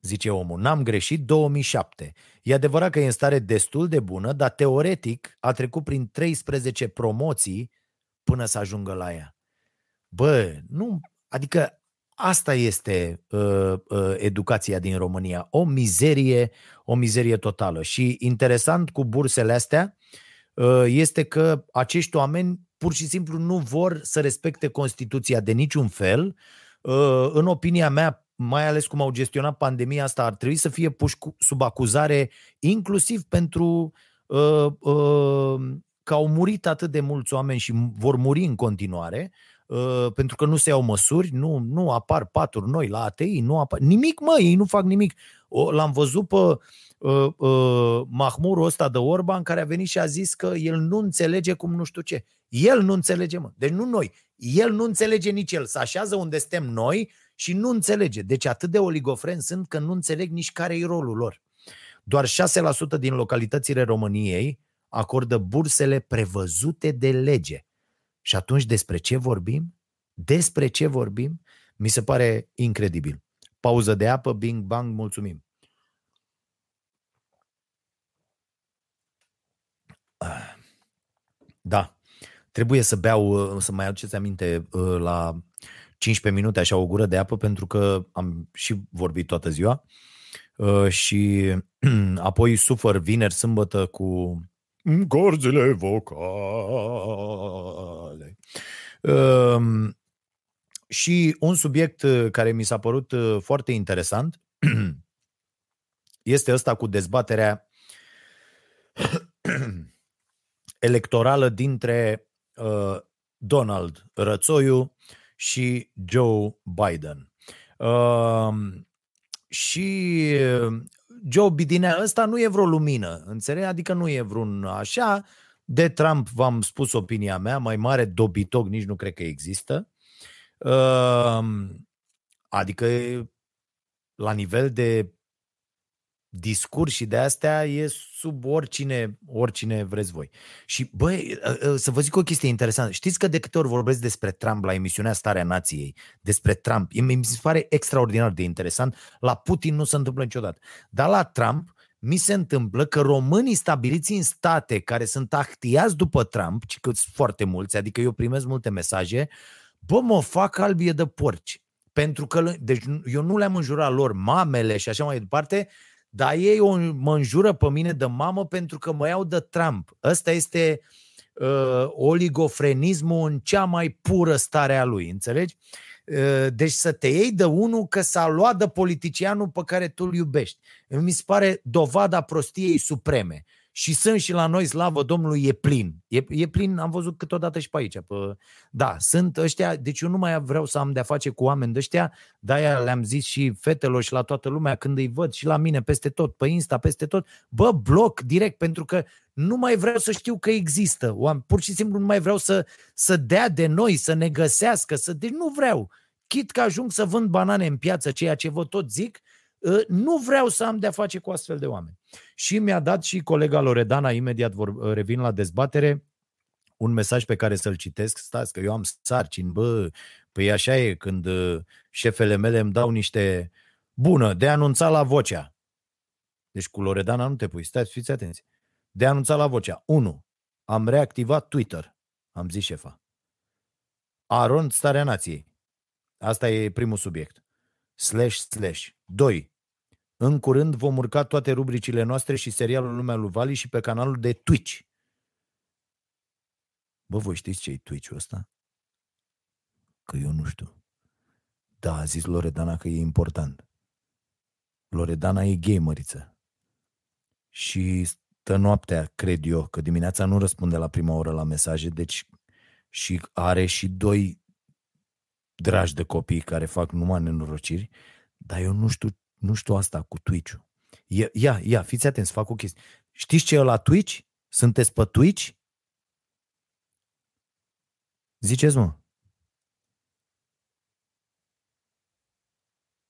Speaker 2: zice omul. N-am greșit, 2007. E adevărat că e în stare destul de bună, dar teoretic a trecut prin 13 promoții până să ajungă la ea. Bă, nu, adică asta este uh, uh, educația din România. O mizerie, o mizerie totală. Și interesant cu bursele astea uh, este că acești oameni pur și simplu nu vor să respecte Constituția de niciun fel. Uh, în opinia mea, mai ales cum au gestionat pandemia asta, ar trebui să fie puși sub acuzare inclusiv pentru uh, uh, că au murit atât de mulți oameni și vor muri în continuare, uh, pentru că nu se iau măsuri, nu, nu apar paturi noi la ATI, nu apar nimic, mă, ei nu fac nimic. O, l-am văzut pe uh, uh, Mahmurul ăsta de Orban care a venit și a zis că el nu înțelege cum nu știu ce. El nu înțelege, mă. Deci nu noi. El nu înțelege nici el. Se așează unde suntem noi și nu înțelege. Deci atât de oligofreni sunt că nu înțeleg nici care e rolul lor. Doar 6% din localitățile României acordă bursele prevăzute de lege. Și atunci despre ce vorbim? Despre ce vorbim? Mi se pare incredibil. Pauză de apă, bing bang, mulțumim. Da, trebuie să beau, să mai aduceți aminte la 15 minute așa o gură de apă pentru că am și vorbit toată ziua și apoi sufăr vineri, sâmbătă cu gorzile vocale. Um, și un subiect uh, care mi s-a părut uh, foarte interesant este ăsta cu dezbaterea electorală dintre uh, Donald Rățoiu și Joe Biden. Uh, și Joe Bidinea ăsta nu e vreo lumină, înțelegi? Adică nu e vreun așa. De Trump v-am spus opinia mea, mai mare dobitoc nici nu cred că există. Adică la nivel de discurs și de astea e sub oricine, oricine vreți voi. Și băi, ă, ă, să vă zic o chestie interesantă. Știți că de câte ori vorbesc despre Trump la emisiunea Starea Nației, despre Trump, mi se pare extraordinar de interesant. La Putin nu se întâmplă niciodată. Dar la Trump mi se întâmplă că românii stabiliți în state care sunt actiați după Trump, ci că sunt foarte mulți, adică eu primesc multe mesaje, bă, mă fac albie de porci. Pentru că, deci eu nu le-am înjurat lor mamele și așa mai departe, dar ei o, mă înjură pe mine de mamă pentru că mă iau de Trump. Ăsta este uh, oligofrenismul în cea mai pură stare a lui, înțelegi? Uh, deci să te iei de unul că s-a luat de politicianul pe care tu îl iubești. Mi se pare dovada prostiei supreme. Și sunt și la noi, slavă Domnului, e plin. E, e plin, am văzut câteodată și pe aici. Pe, da, sunt ăștia, deci eu nu mai vreau să am de-a face cu oameni de ăștia, de-aia le-am zis și fetelor și la toată lumea când îi văd și la mine peste tot, pe Insta, peste tot, bă, bloc direct, pentru că nu mai vreau să știu că există. Oameni, pur și simplu nu mai vreau să, să dea de noi, să ne găsească, să, deci nu vreau. Chit că ajung să vând banane în piață, ceea ce vă tot zic, Ă, nu vreau să am de-a face cu astfel de oameni. Și mi-a dat și colega Loredana, imediat vor, ă, revin la dezbatere, un mesaj pe care să-l citesc. Stați că eu am sarcini, bă, păi așa e când ă, șefele mele îmi dau niște bună, de anunța la vocea. Deci cu Loredana nu te pui, stați, fiți atenți. De anunța la vocea. 1. Am reactivat Twitter, am zis șefa. Aron, starea nației. Asta e primul subiect. Slash, slash. 2. În curând vom urca toate rubricile noastre și serialul Lumea lui Vali și pe canalul de Twitch. Bă, voi știți ce e Twitch-ul ăsta? Că eu nu știu. Da, a zis Loredana că e important. Loredana e gameriță. Și stă noaptea, cred eu, că dimineața nu răspunde la prima oră la mesaje, deci și are și doi dragi de copii care fac numai nenorociri, dar eu nu știu nu știu asta cu Twitch-ul. Ia, ia, fiți atenți, fac o chestie. Știți ce e la Twitch? Sunteți pe Twitch? Ziceți, mă.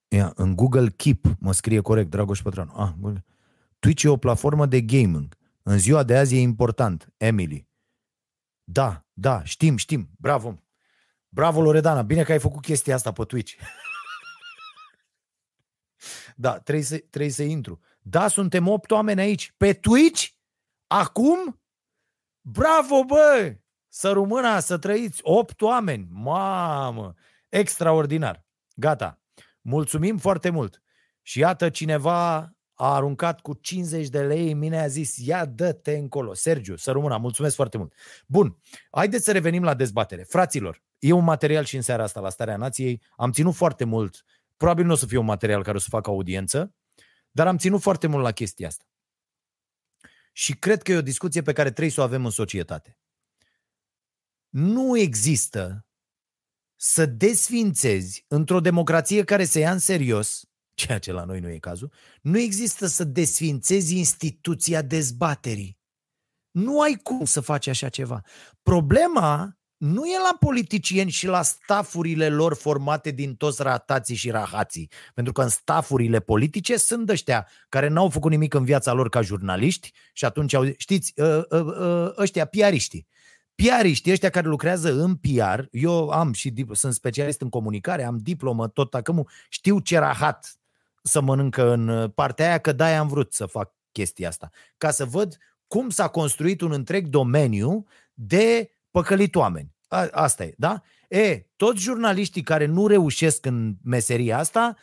Speaker 2: Ia, în Google Keep, mă scrie corect, Dragoș Pătranu. Ah, Google. Twitch e o platformă de gaming. În ziua de azi e important, Emily. Da, da, știm, știm. Bravo. Bravo, Loredana. Bine că ai făcut chestia asta pe Twitch. Da, trebuie să, trebuie să intru. Da, suntem opt oameni aici. Pe Twitch? Acum? Bravo, bă! Să rămână, să trăiți. Opt oameni. Mamă! Extraordinar. Gata. Mulțumim foarte mult. Și iată cineva a aruncat cu 50 de lei, mine a zis, ia dă-te încolo. Sergiu, să rămână, mulțumesc foarte mult. Bun, haideți să revenim la dezbatere. Fraților, e un material și în seara asta la Starea Nației. Am ținut foarte mult Probabil nu o să fie un material care o să facă audiență, dar am ținut foarte mult la chestia asta. Și cred că e o discuție pe care trebuie să o avem în societate. Nu există să desfințezi într-o democrație care se ia în serios, ceea ce la noi nu e cazul, nu există să desfințezi instituția dezbaterii. Nu ai cum să faci așa ceva. Problema nu e la politicieni și la stafurile lor formate din toți ratații și rahații. Pentru că în stafurile politice sunt ăștia care n-au făcut nimic în viața lor ca jurnaliști și atunci au, știți, ă, ă, ă, ăștia piariștii. Piariștii ăștia care lucrează în PR, eu am și sunt specialist în comunicare, am diplomă, tot acum știu ce rahat să mănâncă în partea aia, că de am vrut să fac chestia asta. Ca să văd cum s-a construit un întreg domeniu de păcălit oameni. A, asta e, da? E, toți jurnaliștii care nu reușesc în meseria asta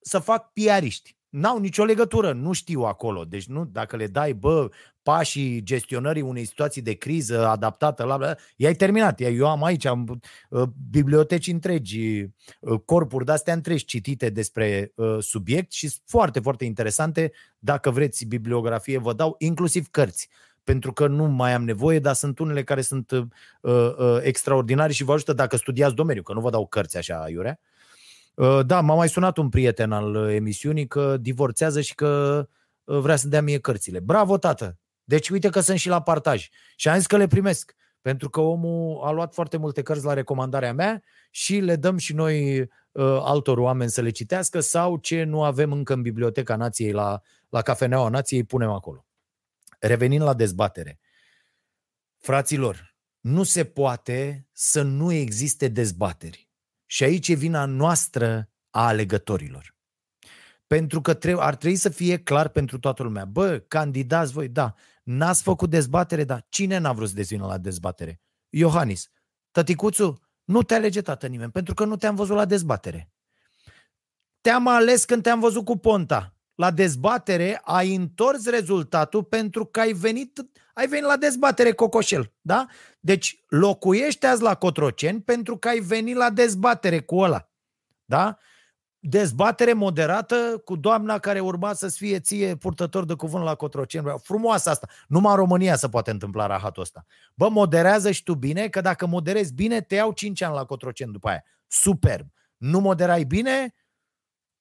Speaker 2: să fac piariști. N-au nicio legătură, nu știu acolo. Deci nu, dacă le dai, bă, pașii gestionării unei situații de criză adaptată la... la i-ai terminat. Eu am aici am, uh, biblioteci întregi, uh, corpuri de-astea întregi citite despre uh, subiect și foarte, foarte interesante. Dacă vreți bibliografie, vă dau inclusiv cărți pentru că nu mai am nevoie, dar sunt unele care sunt uh, uh, extraordinare și vă ajută dacă studiați domeniul, că nu vă dau cărți așa, Iurea. Uh, da, m-a mai sunat un prieten al emisiunii că divorțează și că uh, vrea să dea mie cărțile. Bravo, tată! Deci uite că sunt și la partaj. Și am zis că le primesc, pentru că omul a luat foarte multe cărți la recomandarea mea și le dăm și noi uh, altor oameni să le citească sau ce nu avem încă în Biblioteca Nației la, la Cafeneaua Nației, punem acolo. Revenind la dezbatere. Fraților, nu se poate să nu existe dezbateri. Și aici e vina noastră a alegătorilor. Pentru că trebuie, ar trebui să fie clar pentru toată lumea. Bă, candidați voi, da, n-ați făcut dezbatere, da. Cine n-a vrut să dezvină la dezbatere? Iohannis. Tăticuțu, nu te alege tată nimeni, pentru că nu te-am văzut la dezbatere. Te-am ales când te-am văzut cu Ponta. La dezbatere ai întors rezultatul pentru că ai venit, ai venit la dezbatere cocoșel. Da? Deci locuiești azi la Cotroceni pentru că ai venit la dezbatere cu ăla. Da? dezbatere moderată cu doamna care urma să fie ție purtător de cuvânt la Cotroceni. Frumoasă asta. Numai în România se poate întâmpla rahatul ăsta. Bă, moderează și tu bine, că dacă moderezi bine, te iau 5 ani la Cotroceni după aia. Superb. Nu moderai bine,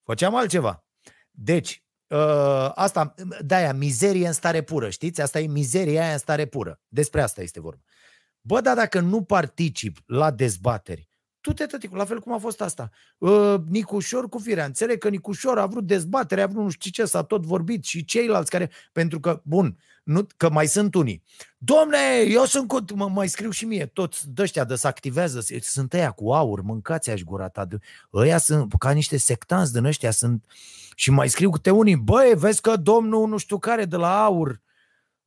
Speaker 2: făceam altceva. Deci, ă, asta, de-aia, mizerie în stare pură, știți? Asta e mizeria aia în stare pură. Despre asta este vorba. Bă, dar dacă nu particip la dezbateri, tu te tăticul, la fel cum a fost asta. Uh, Nicușor cu firea. Înțeleg că Nicușor a vrut dezbatere, a vrut nu știu ce, s-a tot vorbit și ceilalți care, pentru că, bun, nu, că mai sunt unii. Domne, eu sunt cu, mă, mai scriu și mie, toți dăștia de se activează, sunt ăia cu aur, mâncați aș gura ta. Ăia sunt ca niște sectanți din ăștia, sunt, și mai scriu câte unii, băi, vezi că domnul nu știu care de la aur,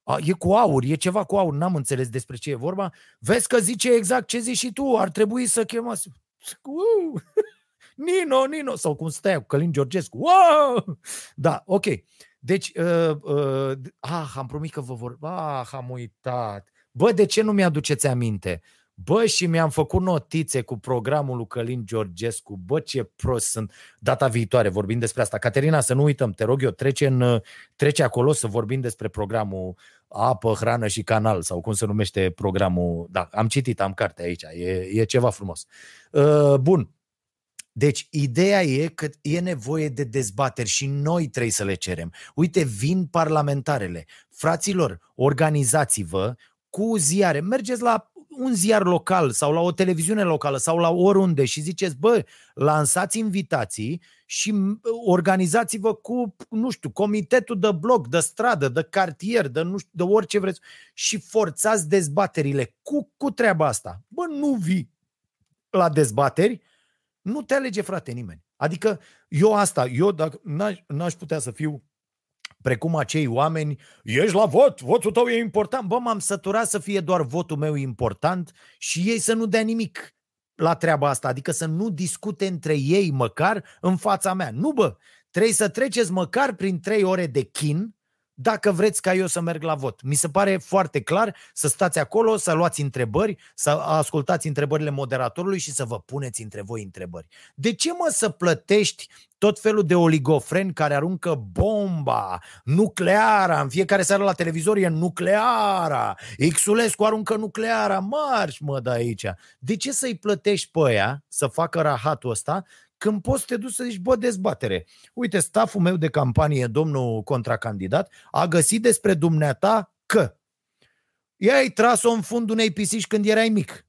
Speaker 2: a, e cu aur, e ceva cu aur, n-am înțeles despre ce e vorba. Vezi că zice exact ce zici și tu, ar trebui să chemați... Uh! Nino, Nino, sau cum stai cu Călin Georgescu. Wow! Da, ok. Deci, uh, uh, ah, am promis că vă vor... Ah, am uitat. Bă, de ce nu mi-aduceți aminte? Bă, și mi-am făcut notițe cu programul lui Călin Georgescu. Bă, ce prost sunt. Data viitoare vorbim despre asta. Caterina, să nu uităm, te rog eu, trece, în, trece acolo să vorbim despre programul apă, hrană și canal sau cum se numește programul. Da, am citit, am carte aici. E, e ceva frumos. Uh, bun. Deci, ideea e că e nevoie de dezbateri și noi trebuie să le cerem. Uite, vin parlamentarele. Fraților, organizați-vă cu ziare. Mergeți la un ziar local sau la o televiziune locală sau la oriunde și ziceți, bă, lansați invitații și organizați-vă cu, nu știu, comitetul de bloc, de stradă, de cartier, de, nu știu, de orice vreți și forțați dezbaterile cu, cu treaba asta. Bă, nu vii la dezbateri, nu te alege, frate, nimeni. Adică eu asta, eu dacă n-aș, n-aș putea să fiu precum acei oameni, ești la vot, votul tău e important. Bă, m-am săturat să fie doar votul meu important și ei să nu dea nimic la treaba asta, adică să nu discute între ei măcar în fața mea. Nu, bă, trebuie să treceți măcar prin trei ore de chin dacă vreți ca eu să merg la vot. Mi se pare foarte clar să stați acolo, să luați întrebări, să ascultați întrebările moderatorului și să vă puneți între voi întrebări. De ce mă să plătești tot felul de oligofreni care aruncă bomba nucleara, în fiecare seară la televizor e nucleara, Xulescu aruncă nucleara, marș mă de aici. De ce să-i plătești pe aia să facă rahatul ăsta când poți să te duci să zici, bă, dezbatere. Uite, staful meu de campanie, domnul contracandidat, a găsit despre dumneata că i-ai tras-o în fundul unei pisici când erai mic.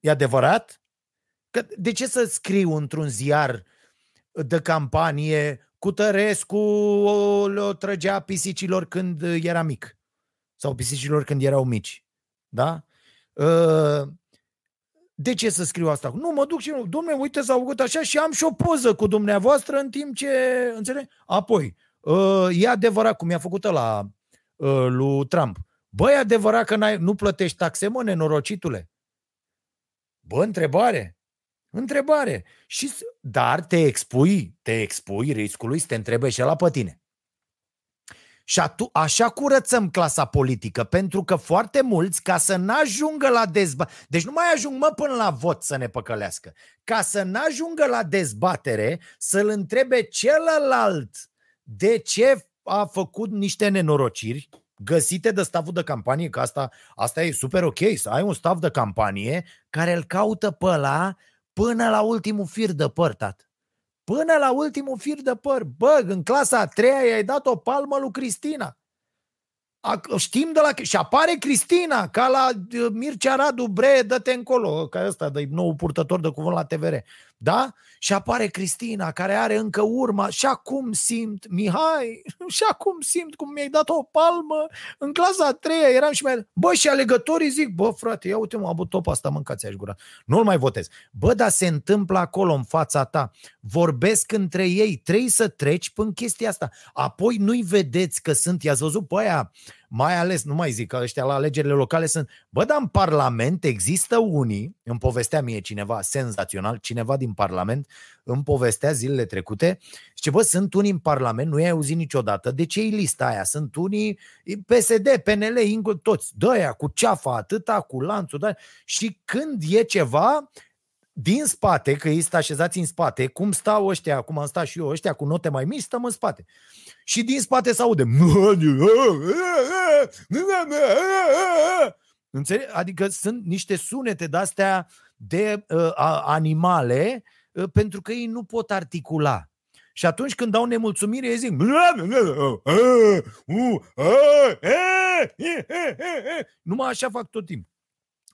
Speaker 2: E adevărat? Că de ce să scriu într-un ziar de campanie cu Tărescu le trăgea pisicilor când era mic? Sau pisicilor când erau mici? Da? Uh, de ce să scriu asta? Nu, mă duc și nu. Domne, uite, s-a făcut așa și am și o poză cu dumneavoastră în timp ce... Înțeleg? Apoi, uh, e adevărat cum i-a făcut la uh, lui Trump. Băi, e adevărat că n-ai, nu plătești taxe, mă, nenorocitule? Bă, întrebare. Întrebare. Și, dar te expui, te expui riscului să te întrebe și la pe tine. Și atu- așa curățăm clasa politică, pentru că foarte mulți, ca să n-ajungă la dezbatere, deci nu mai ajung mă până la vot să ne păcălească, ca să n-ajungă la dezbatere, să-l întrebe celălalt de ce a făcut niște nenorociri, găsite de staful de campanie, că asta, asta e super ok, să ai un staff de campanie care îl caută pe ăla până la ultimul fir de păr, tată. Până la ultimul fir de păr. Bă, în clasa a treia i-ai dat o palmă lui Cristina. A, știm de la... Și apare Cristina, ca la uh, Mircea Radu, bre, dă-te încolo, ca ăsta, de nou purtător de cuvânt la TVR. Da? Și apare Cristina, care are încă urma. Și acum simt, Mihai, și acum simt cum mi-ai dat o palmă în clasa a treia. Eram și mai... Bă, și alegătorii zic, bă, frate, ia uite mă, am avut top asta, mâncați aș gura. Nu-l mai votez. Bă, dar se întâmplă acolo, în fața ta. Vorbesc între ei. Trebuie să treci până chestia asta. Apoi nu-i vedeți că sunt, i-ați văzut pe aia, mai ales, nu mai zic că ăștia la alegerile locale sunt, bă, dar în Parlament există unii, îmi povestea mie cineva senzațional, cineva din Parlament îmi povestea zilele trecute, și bă, sunt unii în Parlament, nu i-ai auzit niciodată, de ce e lista aia? Sunt unii PSD, PNL, Ingul, toți, dă cu ceafa atâta, cu lanțul, da? și când e ceva, din spate, că ei sunt așezați în spate, cum stau ăștia, cum am stat și eu, ăștia cu note mai mici, stăm în spate. Și din spate se aude. Înțeleg? Adică sunt niște sunete de-astea de uh, animale uh, pentru că ei nu pot articula. Și atunci când dau nemulțumire, ei zic Numai așa fac tot timpul.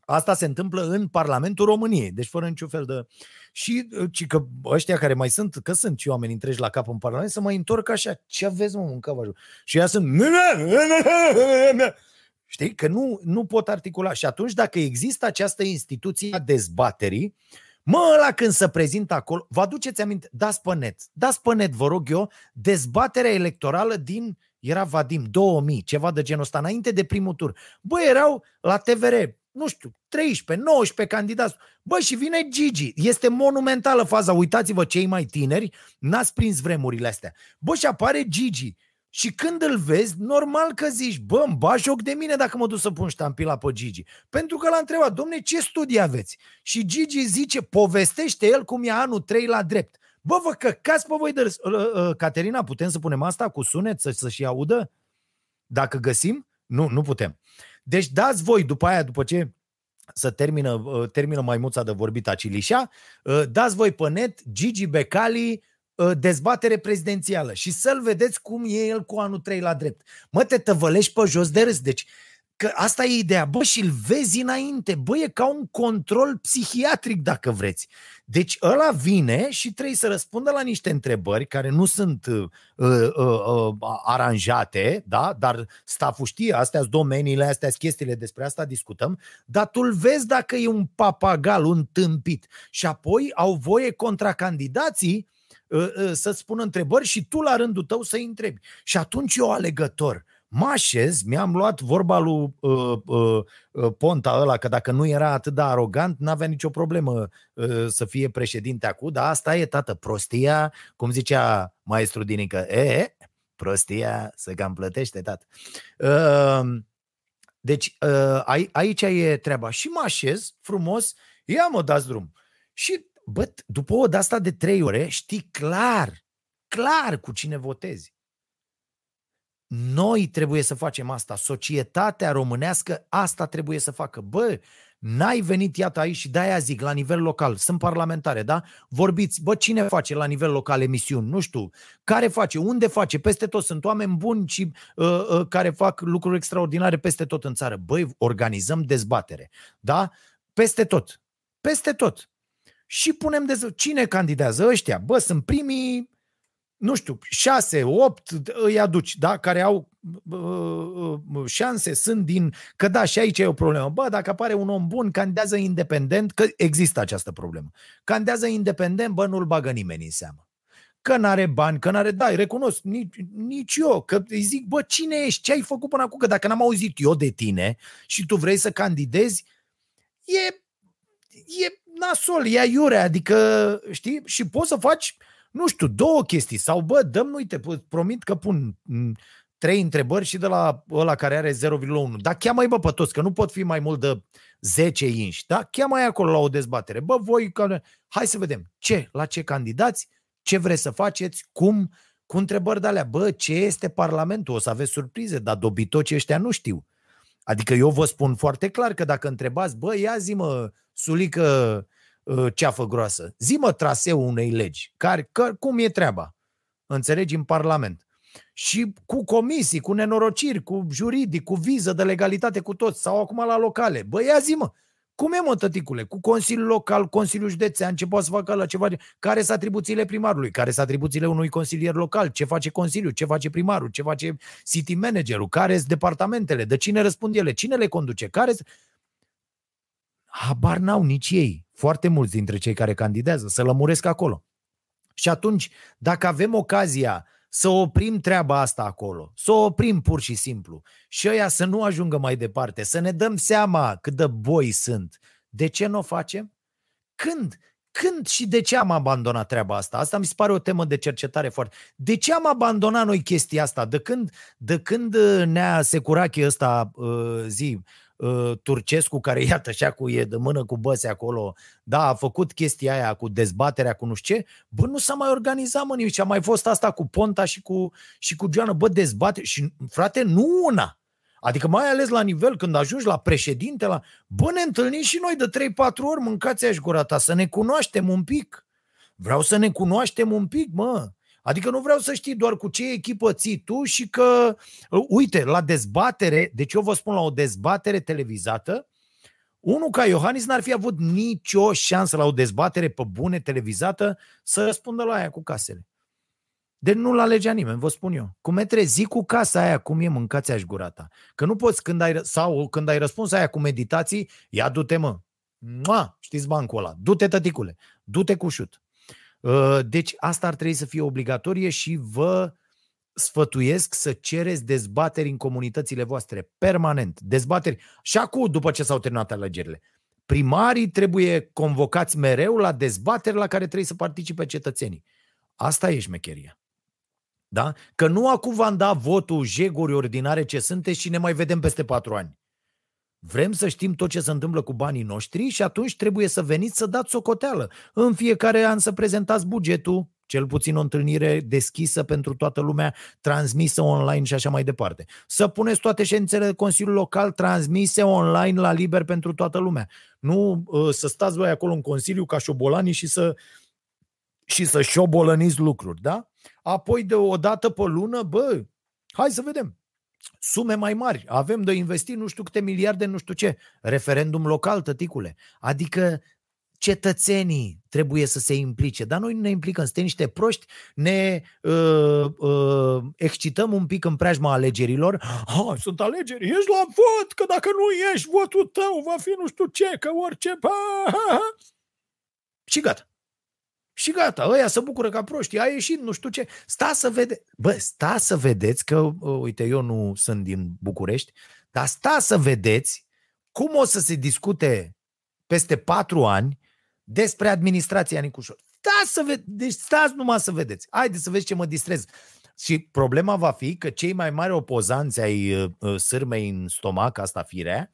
Speaker 2: Asta se întâmplă în Parlamentul României, deci fără niciun fel de... Și uh, ci că ăștia care mai sunt, că sunt și oameni întregi la cap în Parlament, să mai întorc așa, ce aveți mă, mânca Și ea sunt... Știi? Că nu, nu pot articula. Și atunci, dacă există această instituție a dezbaterii, Mă, ăla când se prezintă acolo, vă aduceți aminte, dați pe net, dați pe net, vă rog eu, dezbaterea electorală din, era Vadim, 2000, ceva de genul ăsta, înainte de primul tur. Bă, erau la TVR nu știu, 13, 19 candidați. Bă, și vine Gigi. Este monumentală faza. Uitați-vă, cei mai tineri, n-ați prins vremurile astea. Bă, și apare Gigi. Și când îl vezi, normal că zici, bă, îmi ba joc de mine dacă mă duc să pun ștampila pe Gigi. Pentru că l-a întrebat, domne, ce studii aveți? Și Gigi zice, povestește el cum e anul 3 la drept. Bă, vă căcați pe voi de râs. Uh, uh, Caterina, putem să punem asta cu sunet, să, să-și audă? Dacă găsim? Nu, nu putem. Deci dați voi după aia, după ce să termină, uh, termină maimuța de vorbit Acilișa, uh, dați voi pe net Gigi Becali uh, dezbatere prezidențială și să-l vedeți cum e el cu anul 3 la drept. Mă, te tăvălești pe jos de râs. Deci Că asta e ideea. Bă, și-l vezi înainte. Bă, e ca un control psihiatric, dacă vreți. Deci ăla vine și trebuie să răspundă la niște întrebări care nu sunt uh, uh, uh, aranjate, da? dar staful știe, astea sunt domeniile, astea sunt chestiile, despre asta discutăm, dar tu vezi dacă e un papagal, un tâmpit. Și apoi au voie contracandidații uh, uh, să-ți spună întrebări și tu la rândul tău să-i întrebi. Și atunci eu alegător mă așez, mi-am luat vorba lui uh, uh, uh, Ponta ăla, că dacă nu era atât de arogant, n-avea nicio problemă uh, să fie președinte acum, dar asta e, tată, prostia, cum zicea maestru Dinică, e, prostia se cam plătește, tată. Uh, deci uh, aici e treaba. Și mă așez frumos, ia mă dați drum. Și, bă, după o de asta de trei ore, știi clar, clar cu cine votezi. Noi trebuie să facem asta. Societatea românească asta trebuie să facă. Bă, n-ai venit iată aici și de-aia zic, la nivel local, sunt parlamentare, da? Vorbiți, bă, cine face la nivel local emisiuni? Nu știu. Care face? Unde face? Peste tot. Sunt oameni buni și uh, uh, care fac lucruri extraordinare peste tot în țară. Băi, organizăm dezbatere, da? Peste tot. Peste tot. Și punem de cine candidează ăștia? Bă, sunt primii nu știu, șase, opt îi aduci, da? care au uh, uh, șanse, sunt din... Că da, și aici e o problemă. Bă, dacă apare un om bun, candidează independent, că există această problemă. Candidează independent, bă, nu-l bagă nimeni în seamă. Că n-are bani, că n-are... Da, recunosc, nici, nici eu, că îi zic, bă, cine ești? Ce ai făcut până acum? Că dacă n-am auzit eu de tine și tu vrei să candidezi, e, e nasol, e aiure, adică, știi? Și poți să faci nu știu, două chestii. Sau, bă, dăm, uite, promit că pun trei întrebări și de la ăla care are 0,1. Dar cheamă-i, bă, pe toți, că nu pot fi mai mult de 10 inși. Da? Cheamă-i acolo la o dezbatere. Bă, voi, hai să vedem. Ce? La ce candidați? Ce vreți să faceți? Cum? Cu întrebări de alea. Bă, ce este Parlamentul? O să aveți surprize, dar dobitocii ăștia nu știu. Adică eu vă spun foarte clar că dacă întrebați, bă, ia zi mă, sulică Uh, ceafă groasă. Zi-mă traseul unei legi. Care, că, cum e treaba? Înțelegi? În Parlament. Și cu comisii, cu nenorociri, cu juridic, cu viză de legalitate, cu toți. Sau acum la locale. Bă, ia zi mă. Cum e, mă, tăticule? Cu Consiliul Local, Consiliul Județean, ce poate să facă la ceva? Care sunt atribuțiile primarului? Care sunt atribuțiile unui consilier local? Ce face Consiliul? Ce face primarul? Ce face city managerul? Care sunt departamentele? De cine răspund ele? Cine le conduce? Care Habar n-au nici ei foarte mulți dintre cei care candidează, să lămuresc acolo. Și atunci, dacă avem ocazia să oprim treaba asta acolo, să o oprim pur și simplu și ăia să nu ajungă mai departe, să ne dăm seama cât de boi sunt, de ce nu o facem? Când? Când și de ce am abandonat treaba asta? Asta mi se pare o temă de cercetare foarte. De ce am abandonat noi chestia asta? De când, de când ne-a securat ăsta uh, zi, uh, Turcescu, care iată așa cu e de mână cu băse acolo, da, a făcut chestia aia cu dezbaterea cu nu știu ce, bă, nu s-a mai organizat, mă, nici. A mai fost asta cu Ponta și cu, și cu Joana, bă, dezbate și, frate, nu una, Adică mai ales la nivel când ajungi la președinte, la... bă, ne întâlnim și noi de 3-4 ori, mâncați aș gura ta, să ne cunoaștem un pic. Vreau să ne cunoaștem un pic, mă. Adică nu vreau să știi doar cu ce echipă ții tu și că, uite, la dezbatere, deci eu vă spun la o dezbatere televizată, unul ca Iohannis n-ar fi avut nicio șansă la o dezbatere pe bune televizată să răspundă la aia cu casele. Deci nu-l alegea nimeni, vă spun eu. Cum e zi cu casa aia, cum e, mâncați aș gura ta. Că nu poți când ai, sau când ai răspuns aia cu meditații, ia du-te mă. Mua, știți bancul ăla. Du-te tăticule. Du-te cu șut. Uh, deci asta ar trebui să fie obligatorie și vă sfătuiesc să cereți dezbateri în comunitățile voastre, permanent. Dezbateri și acum, după ce s-au terminat alegerile. Primarii trebuie convocați mereu la dezbateri la care trebuie să participe cetățenii. Asta e șmecheria. Da? Că nu acum v-am dat votul jeguri ordinare ce sunteți și ne mai vedem peste patru ani. Vrem să știm tot ce se întâmplă cu banii noștri și atunci trebuie să veniți să dați socoteală. În fiecare an să prezentați bugetul, cel puțin o întâlnire deschisă pentru toată lumea, transmisă online și așa mai departe. Să puneți toate ședințele de Consiliul Local transmise online la liber pentru toată lumea. Nu uh, să stați voi acolo în Consiliu ca șobolani și să, și să șobolăniți lucruri, da? Apoi de o dată pe lună, bă, hai să vedem sume mai mari. Avem de investit nu știu câte miliarde, nu știu ce. Referendum local, tăticule. Adică cetățenii trebuie să se implice, dar noi nu ne implicăm, suntem niște proști, ne uh, uh, excităm un pic în preajma alegerilor. Ha, sunt alegeri, ești la vot, că dacă nu ești, votul tău va fi nu știu ce, că orice... Ha, ha, ha. Și gata. Și gata, ăia se bucură ca proști, a ieșit, nu știu ce. Sta să vede. Bă, sta să vedeți că, uite, eu nu sunt din București, dar sta să vedeți cum o să se discute peste patru ani despre administrația Nicușor. Sta să vedeți, deci stați numai să vedeți. Haideți să vezi ce mă distrez. Și problema va fi că cei mai mari opozanți ai uh, uh sârmei în stomac, asta firea,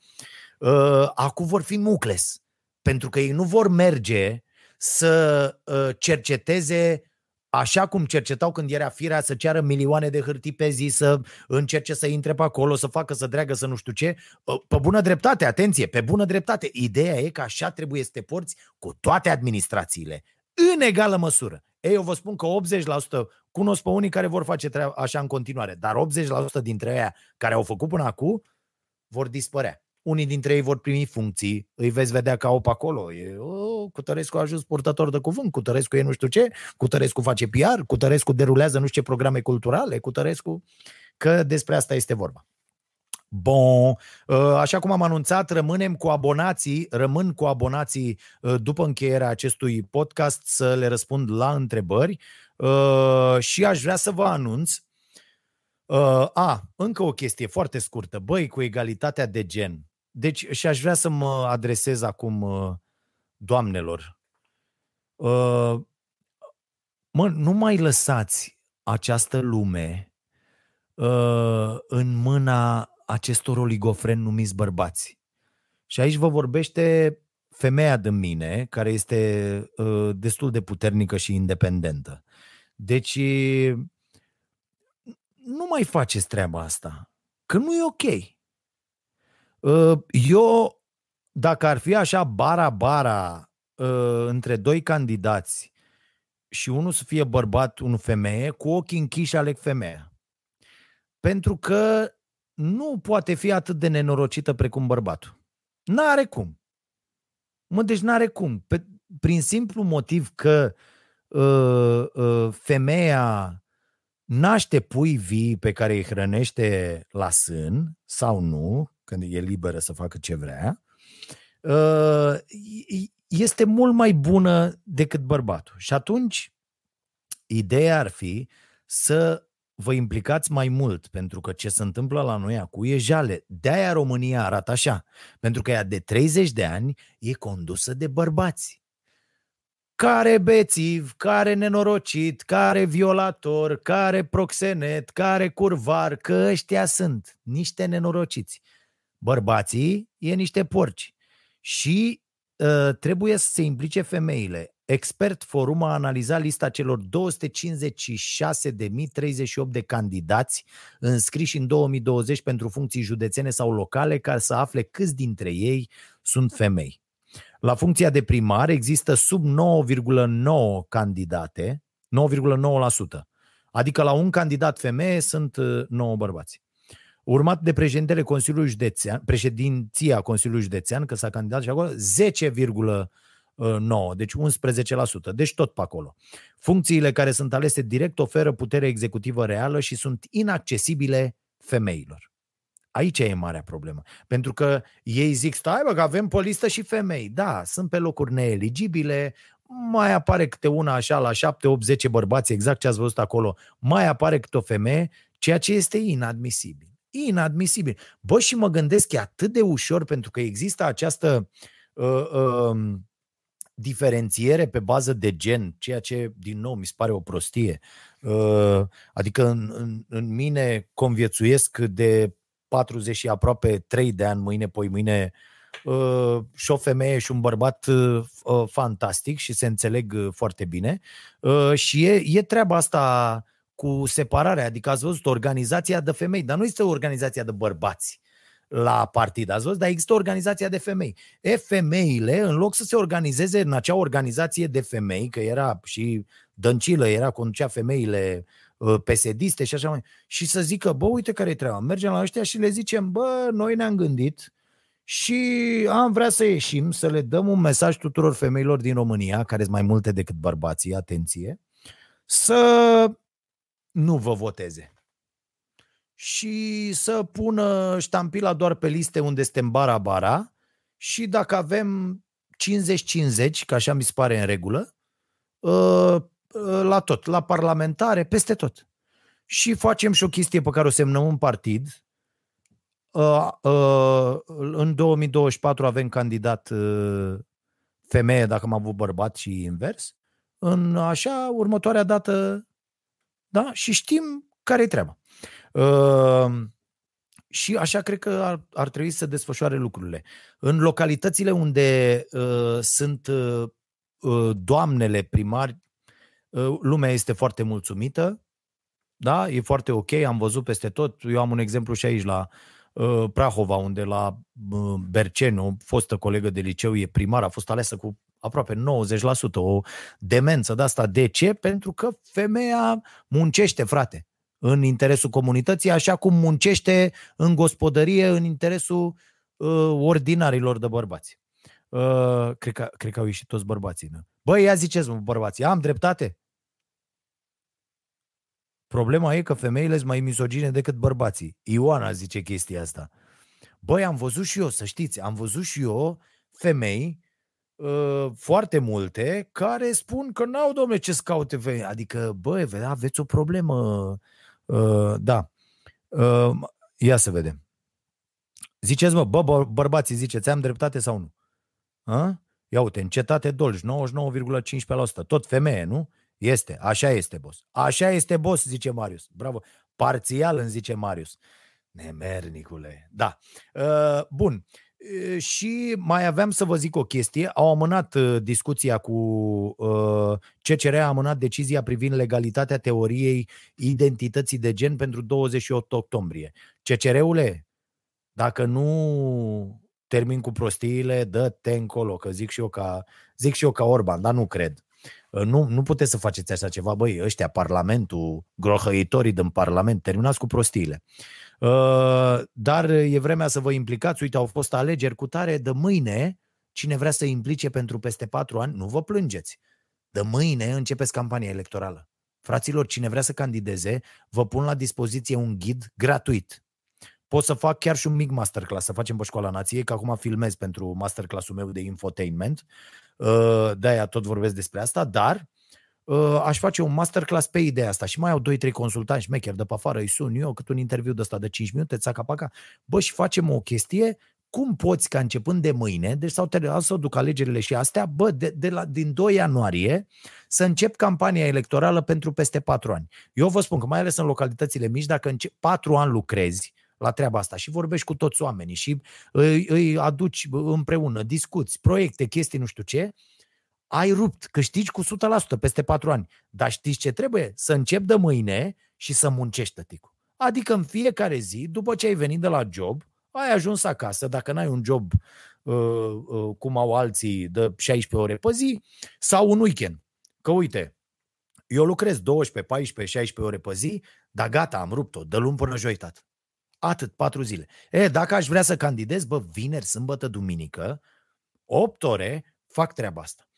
Speaker 2: uh, acum vor fi nucles. Pentru că ei nu vor merge să uh, cerceteze așa cum cercetau când era firea să ceară milioane de hârtii pe zi, să încerce să intre pe acolo, să facă, să dreagă, să nu știu ce. Uh, pe bună dreptate, atenție, pe bună dreptate. Ideea e că așa trebuie să te porți cu toate administrațiile, în egală măsură. Ei, eu vă spun că 80%, cunosc pe unii care vor face treaba așa în continuare, dar 80% dintre aia care au făcut până acum vor dispărea. Unii dintre ei vor primi funcții, îi veți vedea ca op acolo. E, oh, Cutărescu a ajuns purtător de cuvânt, Cutărescu e nu știu ce, Cutărescu face PR, Cutărescu derulează nu știu ce programe culturale, Cutărescu, că despre asta este vorba. Bun, ă, așa cum am anunțat, rămânem cu abonații, rămân cu abonații ă, după încheierea acestui podcast să le răspund la întrebări ă, și aș vrea să vă anunț a, încă o chestie foarte scurtă. Băi, cu egalitatea de gen. Deci, și aș vrea să mă adresez acum doamnelor. Mă, nu mai lăsați această lume în mâna acestor oligofreni numiți bărbați. Și aici vă vorbește femeia de mine, care este uh, destul de puternică și independentă. Deci, nu mai faceți treaba asta, că nu e ok. Uh, eu, dacă ar fi așa bara-bara uh, între doi candidați și unul să fie bărbat, unul femeie, cu ochii închiși aleg femeia. Pentru că nu poate fi atât de nenorocită precum bărbatul. N-are cum. Mă, deci n-are cum. Pe, prin simplu motiv că uh, uh, femeia naște pui vii pe care îi hrănește la sân sau nu, când e liberă să facă ce vrea, uh, este mult mai bună decât bărbatul. Și atunci, ideea ar fi să vă implicați mai mult, pentru că ce se întâmplă la noi acum e jale. De-aia România arată așa, pentru că ea de 30 de ani e condusă de bărbați. Care bețiv, care nenorocit, care violator, care proxenet, care curvar, că ăștia sunt niște nenorociți. Bărbații e niște porci. Și uh, trebuie să se implice femeile. Expert Forum a analizat lista celor 256.038 de candidați înscriși în 2020 pentru funcții județene sau locale ca să afle câți dintre ei sunt femei. La funcția de primar există sub 9,9 candidate, 9,9%. Adică la un candidat femeie sunt 9 uh, bărbați. Urmat de președintele Consiliului Județean, președinția Consiliului Județean, că s-a candidat și acolo, 10, 9, deci 11%, deci tot pe acolo. Funcțiile care sunt alese direct oferă putere executivă reală și sunt inaccesibile femeilor. Aici e marea problemă. Pentru că ei zic, stai bă, că avem pe listă și femei. Da, sunt pe locuri neeligibile, mai apare câte una așa la 7, 8, 10 bărbați, exact ce ați văzut acolo, mai apare câte o femeie, ceea ce este inadmisibil. Inadmisibil. Bă, și mă gândesc, e atât de ușor pentru că există această uh, uh, diferențiere pe bază de gen, ceea ce, din nou, mi se pare o prostie. Uh, adică în, în, în mine conviețuiesc de 40 și aproape 3 de ani, mâine, poi mâine, uh, și o femeie și un bărbat uh, fantastic și se înțeleg foarte bine. Și e, e treaba asta cu separarea, adică ați văzut organizația de femei, dar nu este o organizație de bărbați la partid, ați văzut? Dar există organizația de femei. E, femeile, în loc să se organizeze în acea organizație de femei, că era și Dăncilă, era conducea femeile uh, pesediste și așa mai, și să zică, bă, uite care e treaba, mergem la ăștia și le zicem, bă, noi ne-am gândit și am vrea să ieșim, să le dăm un mesaj tuturor femeilor din România, care sunt mai multe decât bărbații, atenție, să nu vă voteze și să pună ștampila doar pe liste unde este bara-bara și dacă avem 50-50, că așa mi se pare în regulă, ă, ă, la tot, la parlamentare, peste tot. Și facem și o chestie pe care o semnăm în partid. Ă, în 2024 avem candidat femeie dacă am avut bărbat și invers. În așa, următoarea dată, da? Și știm care-i treaba. Uh, și așa cred că ar, ar trebui să desfășoare lucrurile. În localitățile unde uh, sunt uh, uh, doamnele primari, uh, lumea este foarte mulțumită, da, e foarte ok, am văzut peste tot. Eu am un exemplu și aici la uh, Prahova, unde la uh, Berceni, o fostă colegă de liceu, e primar, a fost alesă cu aproape 90%, o demență de asta. De ce? Pentru că femeia muncește, frate în interesul comunității, așa cum muncește în gospodărie în interesul ordinarilor de bărbați. Cred că, cred că au ieșit toți bărbații. Nu? Băi, ia ziceți, mă, bărbații, am dreptate? Problema e că femeile sunt mai misogine decât bărbații. Ioana zice chestia asta. Băi, am văzut și eu, să știți, am văzut și eu femei uh, foarte multe care spun că n-au, domnule, ce scaute femei. Adică, băi, aveți o problemă. Uh, da. Uh, ia să vedem. Ziceți, mă, bă, bă bărbații, ziceți, am dreptate sau nu? A? Ia uite, în cetate Dolj, 99,15%. Tot femeie, nu? Este, așa este, boss. Așa este, boss, zice Marius. Bravo. Parțial îmi zice Marius. Nemernicule. Da. Uh, bun. Uh, și mai aveam să vă zic o chestie. Au amânat uh, discuția cu uh, CCR, a amânat decizia privind legalitatea teoriei identității de gen pentru 28 octombrie. CCR-ule, dacă nu termin cu prostiile, dă-te încolo, că zic și eu ca, zic și eu ca Orban, dar nu cred. Uh, nu, nu puteți să faceți așa ceva, băi, ăștia, Parlamentul, grohăitorii din Parlament, terminați cu prostiile. Uh, dar e vremea să vă implicați, uite, au fost alegeri cu tare, de mâine, cine vrea să implice pentru peste patru ani, nu vă plângeți. De mâine începeți campania electorală. Fraților, cine vrea să candideze, vă pun la dispoziție un ghid gratuit. Pot să fac chiar și un mic masterclass, să facem pe Școala Nației, că acum filmez pentru masterclassul meu de infotainment. Uh, de-aia tot vorbesc despre asta, dar uh, aș face un masterclass pe ideea asta și mai au 2-3 consultanți șmecheri de pe afară, îi sun eu, cât un interviu de ăsta de 5 minute, țaca-paca, bă, și facem o chestie cum poți ca începând de mâine, deci sau terminat să duc alegerile și astea, bă, de, de la, din 2 ianuarie să încep campania electorală pentru peste 4 ani. Eu vă spun că mai ales în localitățile mici, dacă în 4 ani lucrezi, la treaba asta și vorbești cu toți oamenii și îi, îi aduci împreună, discuți, proiecte, chestii, nu știu ce, ai rupt, câștigi cu 100% peste 4 ani. Dar știți ce trebuie? Să încep de mâine și să muncești, tăticu. Adică în fiecare zi, după ce ai venit de la job, ai ajuns acasă, dacă n-ai un job uh, uh, cum au alții de 16 ore pe zi, sau un weekend. Că uite, eu lucrez 12, 14, 16 ore pe zi, dar gata, am rupt-o, de luni până joi, tată. Atât, patru zile. E, dacă aș vrea să candidez, bă, vineri, sâmbătă, duminică, 8 ore, fac treaba asta.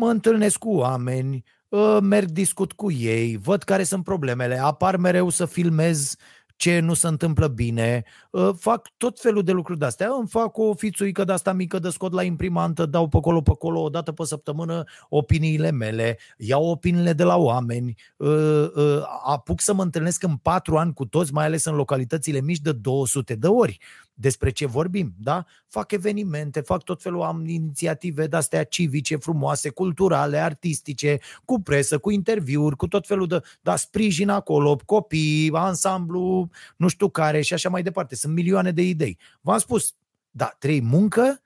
Speaker 2: Mă întâlnesc cu oameni, ă, merg, discut cu ei, văd care sunt problemele, apar mereu să filmez ce nu se întâmplă bine, ă, fac tot felul de lucruri de-astea, îmi fac o fițuică de asta mică de scot la imprimantă, dau pe acolo, pe acolo, o dată pe săptămână opiniile mele, iau opiniile de la oameni, ă, apuc să mă întâlnesc în patru ani cu toți, mai ales în localitățile mici de 200 de ori despre ce vorbim, da? Fac evenimente, fac tot felul, am inițiative de-astea civice, frumoase, culturale, artistice, cu presă, cu interviuri, cu tot felul de, da, sprijin acolo, copii, ansamblu, nu știu care și așa mai departe. Sunt milioane de idei. V-am spus, da, trei muncă,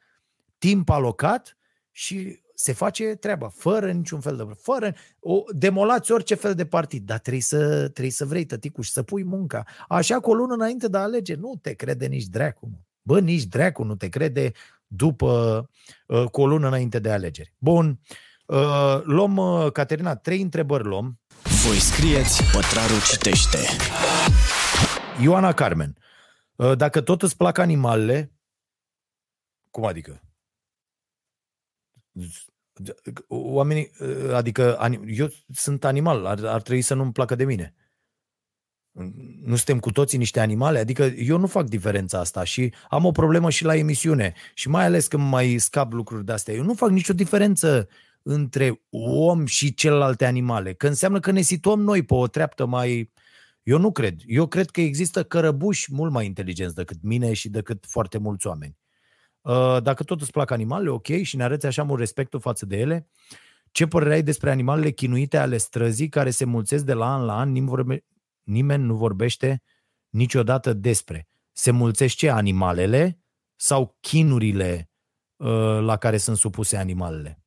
Speaker 2: timp alocat și se face treaba, fără niciun fel de... Fără, o, demolați orice fel de partid, dar trebuie să, trebuie să vrei, tăticuș, și să pui munca. Așa cu o lună înainte de a alege, nu te crede nici dracu. Bă, nici dracu nu te crede după, uh, cu o lună înainte de alegeri. Bun, uh, luăm, uh, Caterina, trei întrebări luăm.
Speaker 1: Voi scrieți, pătrarul citește.
Speaker 2: Ioana Carmen, uh, dacă tot îți plac animalele, cum adică? Oamenii, adică eu sunt animal, ar, ar trebui să nu-mi placă de mine. Nu suntem cu toții niște animale? Adică eu nu fac diferența asta și am o problemă și la emisiune și mai ales când mai scap lucruri de astea. Eu nu fac nicio diferență între om și celelalte animale, că înseamnă că ne situăm noi pe o treaptă mai... Eu nu cred. Eu cred că există cărăbuși mult mai inteligenți decât mine și decât foarte mulți oameni. Uh, dacă tot îți plac animalele, ok, și ne arăți așa mult respectul față de ele, ce părere ai despre animalele chinuite ale străzii care se mulțesc de la an la an, nimeni, vorbe, nimeni nu vorbește niciodată despre. Se mulțesc ce? Animalele sau chinurile uh, la care sunt supuse animalele?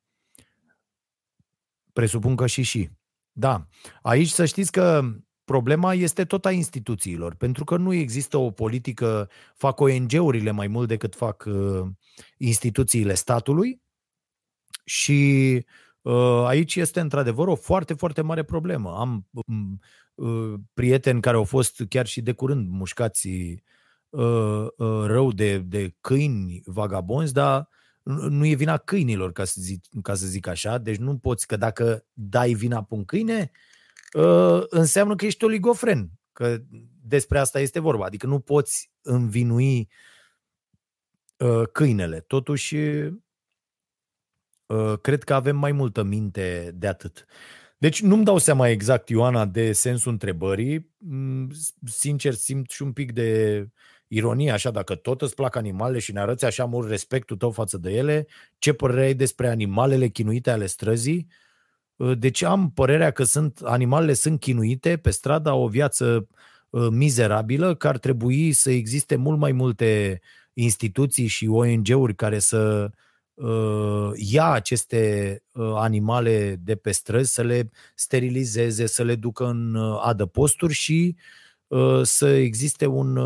Speaker 2: Presupun că și și. Da. Aici să știți că Problema este tot a instituțiilor, pentru că nu există o politică, fac ONG-urile mai mult decât fac uh, instituțiile statului și uh, aici este într-adevăr o foarte, foarte mare problemă. Am um, uh, prieteni care au fost chiar și de curând mușcați uh, uh, rău de, de câini vagabonzi, dar nu e vina câinilor, ca să, zic, ca să zic așa. Deci nu poți că dacă dai vina pe un câine, uh, înseamnă că ești oligofren. Că despre asta este vorba. Adică nu poți învinui uh, câinele. Totuși, uh, cred că avem mai multă minte de atât. Deci nu-mi dau seama exact, Ioana, de sensul întrebării. Mm, sincer, simt și un pic de ironie, așa, dacă tot îți plac animalele și ne arăți așa mult respectul tău față de ele, ce părere ai despre animalele chinuite ale străzii? Deci am părerea că sunt animalele sunt chinuite pe stradă, au o viață Uh, mizerabilă, că ar trebui să existe mult mai multe instituții și ONG-uri care să uh, ia aceste uh, animale de pe străzi, să le sterilizeze, să le ducă în uh, adăposturi și uh, să existe un,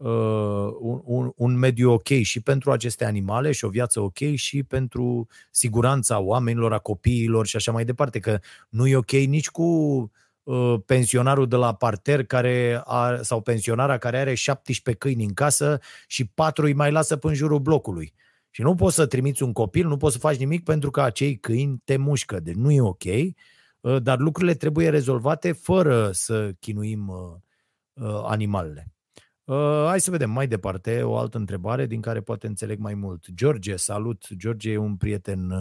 Speaker 2: uh, un, un, un mediu ok și pentru aceste animale și o viață ok și pentru siguranța oamenilor, a copiilor și așa mai departe, că nu e ok nici cu Uh, pensionarul de la parter care a, sau pensionara care are 17 câini în casă și patru îi mai lasă până în jurul blocului. Și nu poți să trimiți un copil, nu poți să faci nimic pentru că acei câini te mușcă. Deci nu e ok, uh, dar lucrurile trebuie rezolvate fără să chinuim uh, animalele. Hai să vedem mai departe o altă întrebare din care poate înțeleg mai mult. George, salut! George e un prieten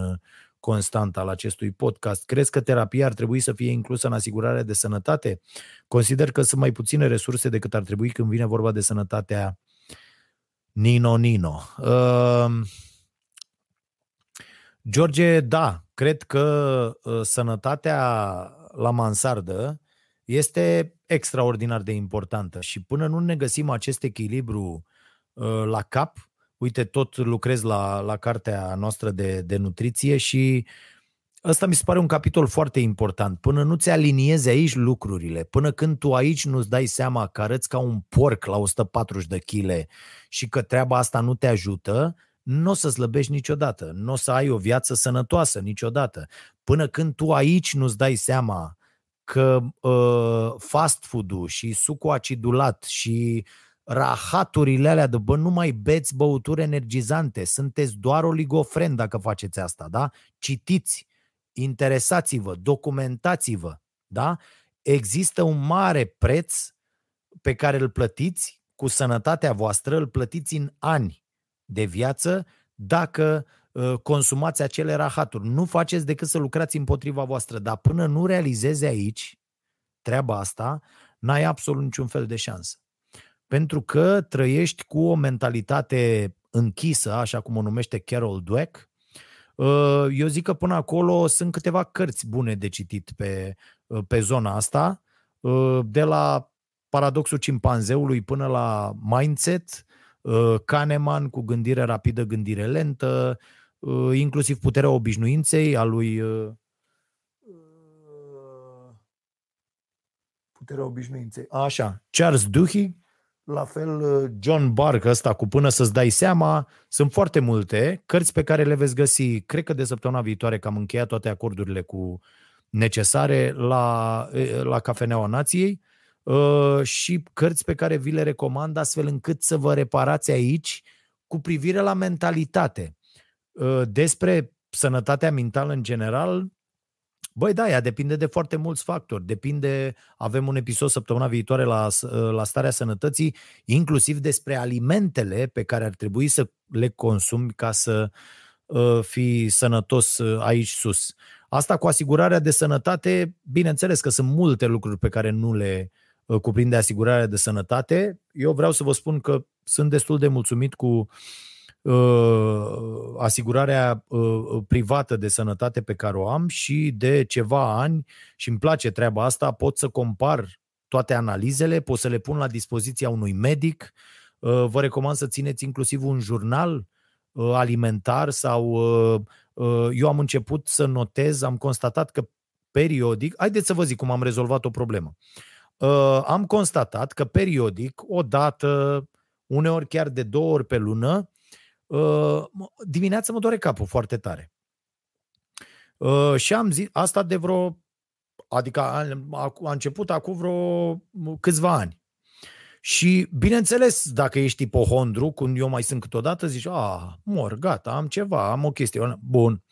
Speaker 2: constant al acestui podcast. Crezi că terapia ar trebui să fie inclusă în asigurarea de sănătate? Consider că sunt mai puține resurse decât ar trebui când vine vorba de sănătatea Nino Nino. Uh, George, da, cred că uh, sănătatea la mansardă este extraordinar de importantă și până nu ne găsim acest echilibru uh, la cap, uite, tot lucrez la, la cartea noastră de, de nutriție și ăsta mi se pare un capitol foarte important. Până nu-ți aliniezi aici lucrurile, până când tu aici nu-ți dai seama că arăți ca un porc la 140 de kg și că treaba asta nu te ajută, nu o să slăbești niciodată, nu o să ai o viață sănătoasă niciodată. Până când tu aici nu-ți dai seama că uh, fast food-ul și sucul acidulat și uh, rahaturile alea de bă, nu mai beți băuturi energizante, sunteți doar oligofren dacă faceți asta, da? Citiți, interesați-vă, documentați-vă, da? Există un mare preț pe care îl plătiți cu sănătatea voastră, îl plătiți în ani de viață dacă uh, consumați acele rahaturi. Nu faceți decât să lucrați împotriva voastră, dar până nu realizezi aici treaba asta, n-ai absolut niciun fel de șansă pentru că trăiești cu o mentalitate închisă, așa cum o numește Carol Dweck. Uh, eu zic că până acolo sunt câteva cărți bune de citit pe, uh, pe zona asta, uh, de la paradoxul cimpanzeului până la mindset, Kahneman cu gândire rapidă, gândire lentă, inclusiv puterea obișnuinței a lui puterea obișnuinței. Așa, Charles Duhigg, la fel, uh, John Bark ăsta cu Până să-ți dai seama, sunt foarte multe cărți pe care le veți găsi, cred că de săptămâna viitoare, că am încheiat toate acordurile cu necesare la, la Cafeneaua Nației uh, și cărți pe care vi le recomand astfel încât să vă reparați aici cu privire la mentalitate. Uh, despre sănătatea mentală în general, Băi, da, ea depinde de foarte mulți factori. Depinde, avem un episod săptămâna viitoare la, la starea sănătății, inclusiv despre alimentele pe care ar trebui să le consumi ca să uh, fii sănătos uh, aici sus. Asta cu asigurarea de sănătate, bineînțeles că sunt multe lucruri pe care nu le uh, cuprinde asigurarea de sănătate. Eu vreau să vă spun că sunt destul de mulțumit cu uh, uh, asigurarea uh, privată de sănătate pe care o am și de ceva ani și îmi place treaba asta, pot să compar toate analizele, pot să le pun la dispoziția unui medic. Uh, vă recomand să țineți inclusiv un jurnal uh, alimentar sau uh, uh, eu am început să notez, am constatat că periodic, haideți să vă zic cum am rezolvat o problemă. Uh, am constatat că periodic, o dată, uneori chiar de două ori pe lună, Uh, dimineața mă doare capul foarte tare. Uh, și am zis, asta de vreo, adică a, a, a început acum vreo câțiva ani. Și, bineînțeles, dacă ești ipohondru, când eu mai sunt câteodată, zici, a, mor, gata, am ceva, am o chestie. Bun.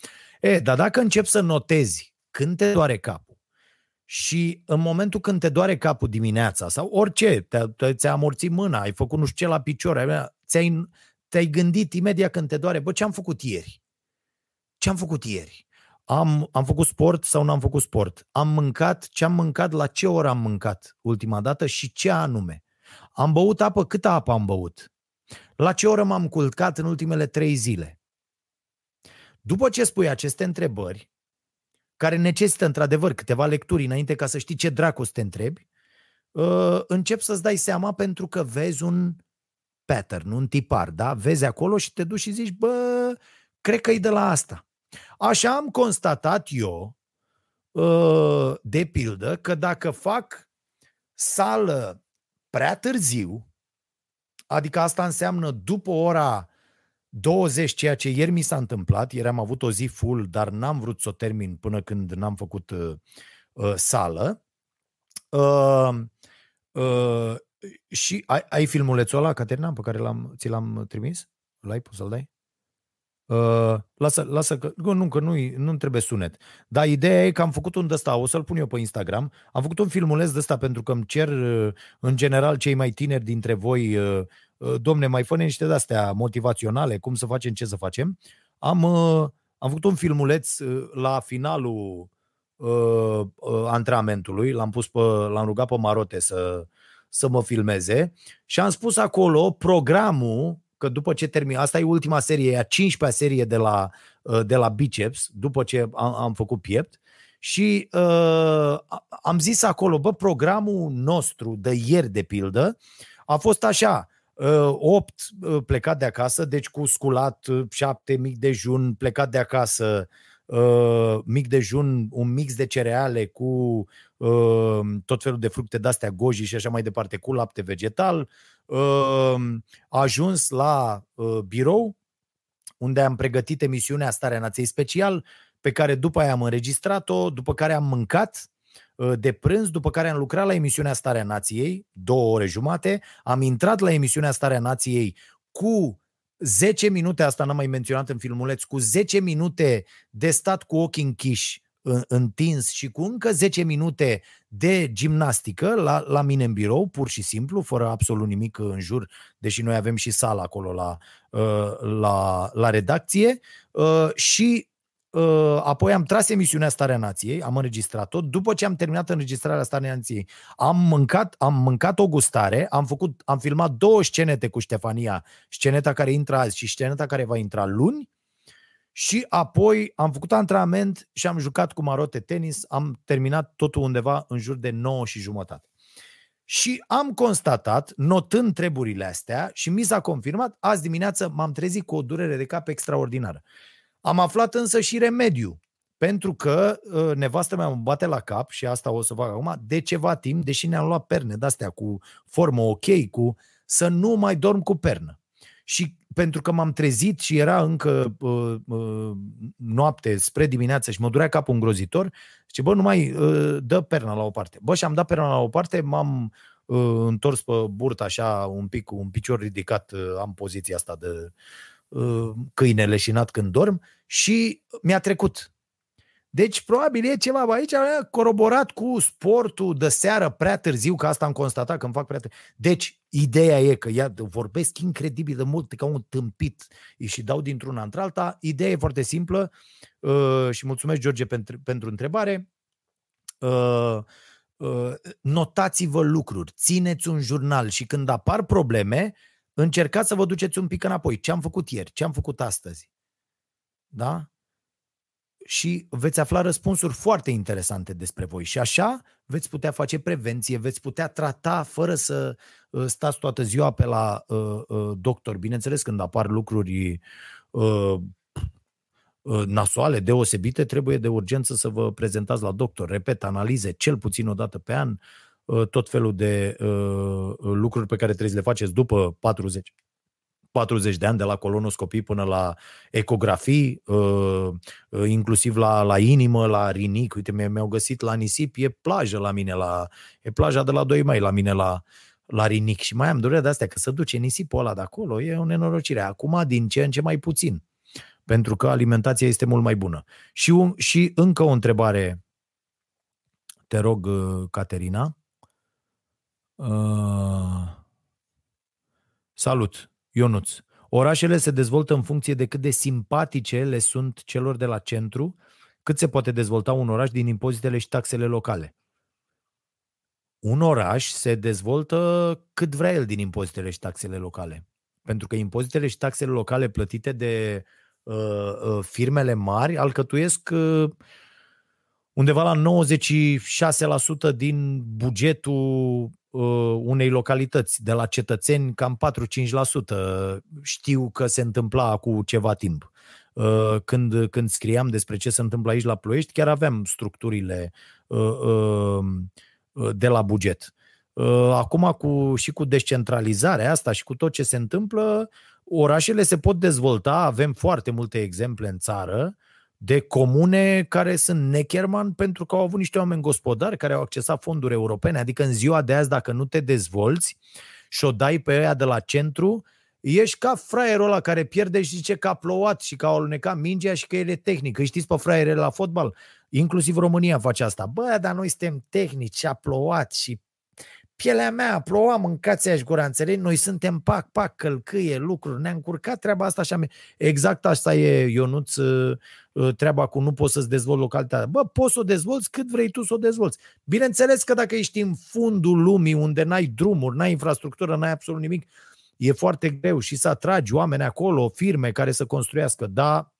Speaker 2: E, dar dacă începi să notezi când te doare capul și în momentul când te doare capul dimineața sau orice, te, te, ți-a amorțit mâna, ai făcut nu știu ce la picior, ți-ai, te-ai gândit imediat când te doare, bă, ce am făcut ieri? Ce am făcut ieri? Am, am făcut sport sau n-am făcut sport? Am mâncat ce am mâncat, la ce oră am mâncat ultima dată și ce anume? Am băut apă, câtă apă am băut? La ce oră m-am culcat în ultimele trei zile? După ce spui aceste întrebări, care necesită într-adevăr câteva lecturi înainte ca să știi ce dracu să te întrebi, uh, încep să-ți dai seama pentru că vezi un pattern, un tipar, da? Vezi acolo și te duci și zici, bă, cred că e de la asta. Așa am constatat eu, uh, de pildă, că dacă fac sală prea târziu, adică asta înseamnă după ora 20, ceea ce ieri mi s-a întâmplat, ieri am avut o zi full, dar n-am vrut să o termin până când n-am făcut uh, uh, sală. Uh, uh, și ai, ai filmulețul ăla, Caterina, pe care l-am, ți l-am trimis? L-ai pus să-l dai? Uh, lasă, lasă că, nu, că nu, nu trebuie sunet. Dar ideea e că am făcut un ăsta, o să-l pun eu pe Instagram, am făcut un filmuleț de ăsta pentru că îmi cer uh, în general cei mai tineri dintre voi, uh, uh, domne, mai fă niște de-astea motivaționale, cum să facem, ce să facem. Am, uh, am făcut un filmuleț uh, la finalul uh, uh, antrenamentului, l-am pus pe, l-am rugat pe Marote să, să mă filmeze. Și am spus acolo programul că după ce termin, asta e ultima serie, e a 15-a serie de la, uh, de la biceps, după ce am, am făcut piept, și uh, am zis acolo, bă, programul nostru de ieri, de pildă, a fost așa, uh, 8 uh, plecat de acasă, deci cu sculat, 7 uh, mic dejun, plecat de acasă, uh, mic dejun, un mix de cereale cu uh, tot felul de fructe de-astea goji și așa mai departe, cu lapte vegetal, Ehm, a ajuns la uh, birou, unde am pregătit emisiunea Starea Nației Special, pe care după aia am înregistrat-o, după care am mâncat uh, de prânz, după care am lucrat la emisiunea Starea Nației, două ore jumate, am intrat la emisiunea Starea Nației cu 10 minute, asta n-am mai menționat în filmuleț, cu 10 minute de stat cu ochii închiși întins și cu încă 10 minute de gimnastică la, la mine în birou, pur și simplu, fără absolut nimic în jur, deși noi avem și sală acolo la, uh, la, la redacție uh, și uh, apoi am tras emisiunea Starea Nației, am înregistrat-o, după ce am terminat înregistrarea Starea Nației, am mâncat, am mâncat o gustare, am, făcut, am filmat două scenete cu Ștefania, sceneta care intră azi și sceneta care va intra luni, și apoi am făcut antrenament și am jucat cu marote tenis, am terminat totul undeva în jur de 9 și jumătate. Și am constatat, notând treburile astea, și mi s-a confirmat, azi dimineață m-am trezit cu o durere de cap extraordinară. Am aflat însă și remediu, pentru că uh, nevastă mea mă bate la cap, și asta o să fac acum, de ceva timp, deși ne-am luat perne de-astea cu formă ok, cu să nu mai dorm cu pernă. Și pentru că m-am trezit și era încă uh, uh, noapte spre dimineață și mă durea capul îngrozitor, zice, bă, nu mai uh, dă perna la o parte. Bă, și am dat perna la o parte, m-am uh, întors pe burtă așa un pic, un picior ridicat, uh, am poziția asta de uh, câine leșinat când dorm și mi-a trecut. Deci, probabil e ceva aici coroborat cu sportul de seară prea târziu, că asta am constatat când fac prea târziu. Deci, ideea e că ia, vorbesc incredibil de mult ca un tâmpit și dau dintr-una într-alta. Ideea e foarte simplă uh, și mulțumesc, George, pentru, pentru întrebare. Uh, uh, notați-vă lucruri, țineți un jurnal și când apar probleme, încercați să vă duceți un pic înapoi. Ce am făcut ieri? Ce am făcut astăzi? Da? și veți afla răspunsuri foarte interesante despre voi. Și așa veți putea face prevenție, veți putea trata fără să uh, stați toată ziua pe la uh, uh, doctor. Bineînțeles, când apar lucruri uh, uh, nasoale, deosebite, trebuie de urgență să vă prezentați la doctor. Repet, analize cel puțin o dată pe an, uh, tot felul de uh, lucruri pe care trebuie să le faceți după 40 40 de ani, de la colonoscopii până la ecografii, uh, uh, inclusiv la, la inimă, la rinic. Uite, mi-au găsit la nisip, e plajă la mine, la, e plaja de la 2 mai la mine la, la rinic și mai am durerea de astea că să duce nisipul ăla de acolo, e o nenorocire. Acum din ce în ce mai puțin, pentru că alimentația este mult mai bună. Și, un, și încă o întrebare, te rog, uh, Caterina. Uh, salut, Ionuț. Orașele se dezvoltă în funcție de cât de simpatice le sunt celor de la centru, cât se poate dezvolta un oraș din impozitele și taxele locale un oraș se dezvoltă cât vrea el din impozitele și taxele locale. Pentru că impozitele și taxele locale plătite de uh, uh, firmele mari alcătuiesc uh, undeva la 96% din bugetul uh, unei localități. De la cetățeni, cam 4-5% știu că se întâmpla cu ceva timp. Uh, când, când scriam despre ce se întâmplă aici la Ploiești, chiar aveam structurile uh, uh, Uh, de la buget. Uh, acum cu, și cu descentralizarea asta și cu tot ce se întâmplă, orașele se pot dezvolta, avem foarte multe exemple în țară, de comune care sunt necherman pentru că au avut niște oameni gospodari care au accesat fonduri europene. Adică în ziua de azi, dacă nu te dezvolți și o dai pe ăia de la centru, ești ca fraierul ăla care pierde și zice că a plouat și că a alunecat mingea și că el e tehnic. Îi știți pe fraiere la fotbal? Inclusiv România face asta. Bă, dar noi suntem tehnici, a plouat și pielea mea, ploua, mâncați aș gura, înțelegi? Noi suntem pac, pac, călcâie, lucruri, ne-a încurcat treaba asta așa. Exact asta e, Ionuț, ă, ă, treaba cu nu poți să-ți dezvolți localitatea. Bă, poți să o dezvolți cât vrei tu să o dezvolți. Bineînțeles că dacă ești în fundul lumii, unde n-ai drumuri, n-ai infrastructură, n-ai absolut nimic, e foarte greu și să atragi oameni acolo, firme care să construiască, dar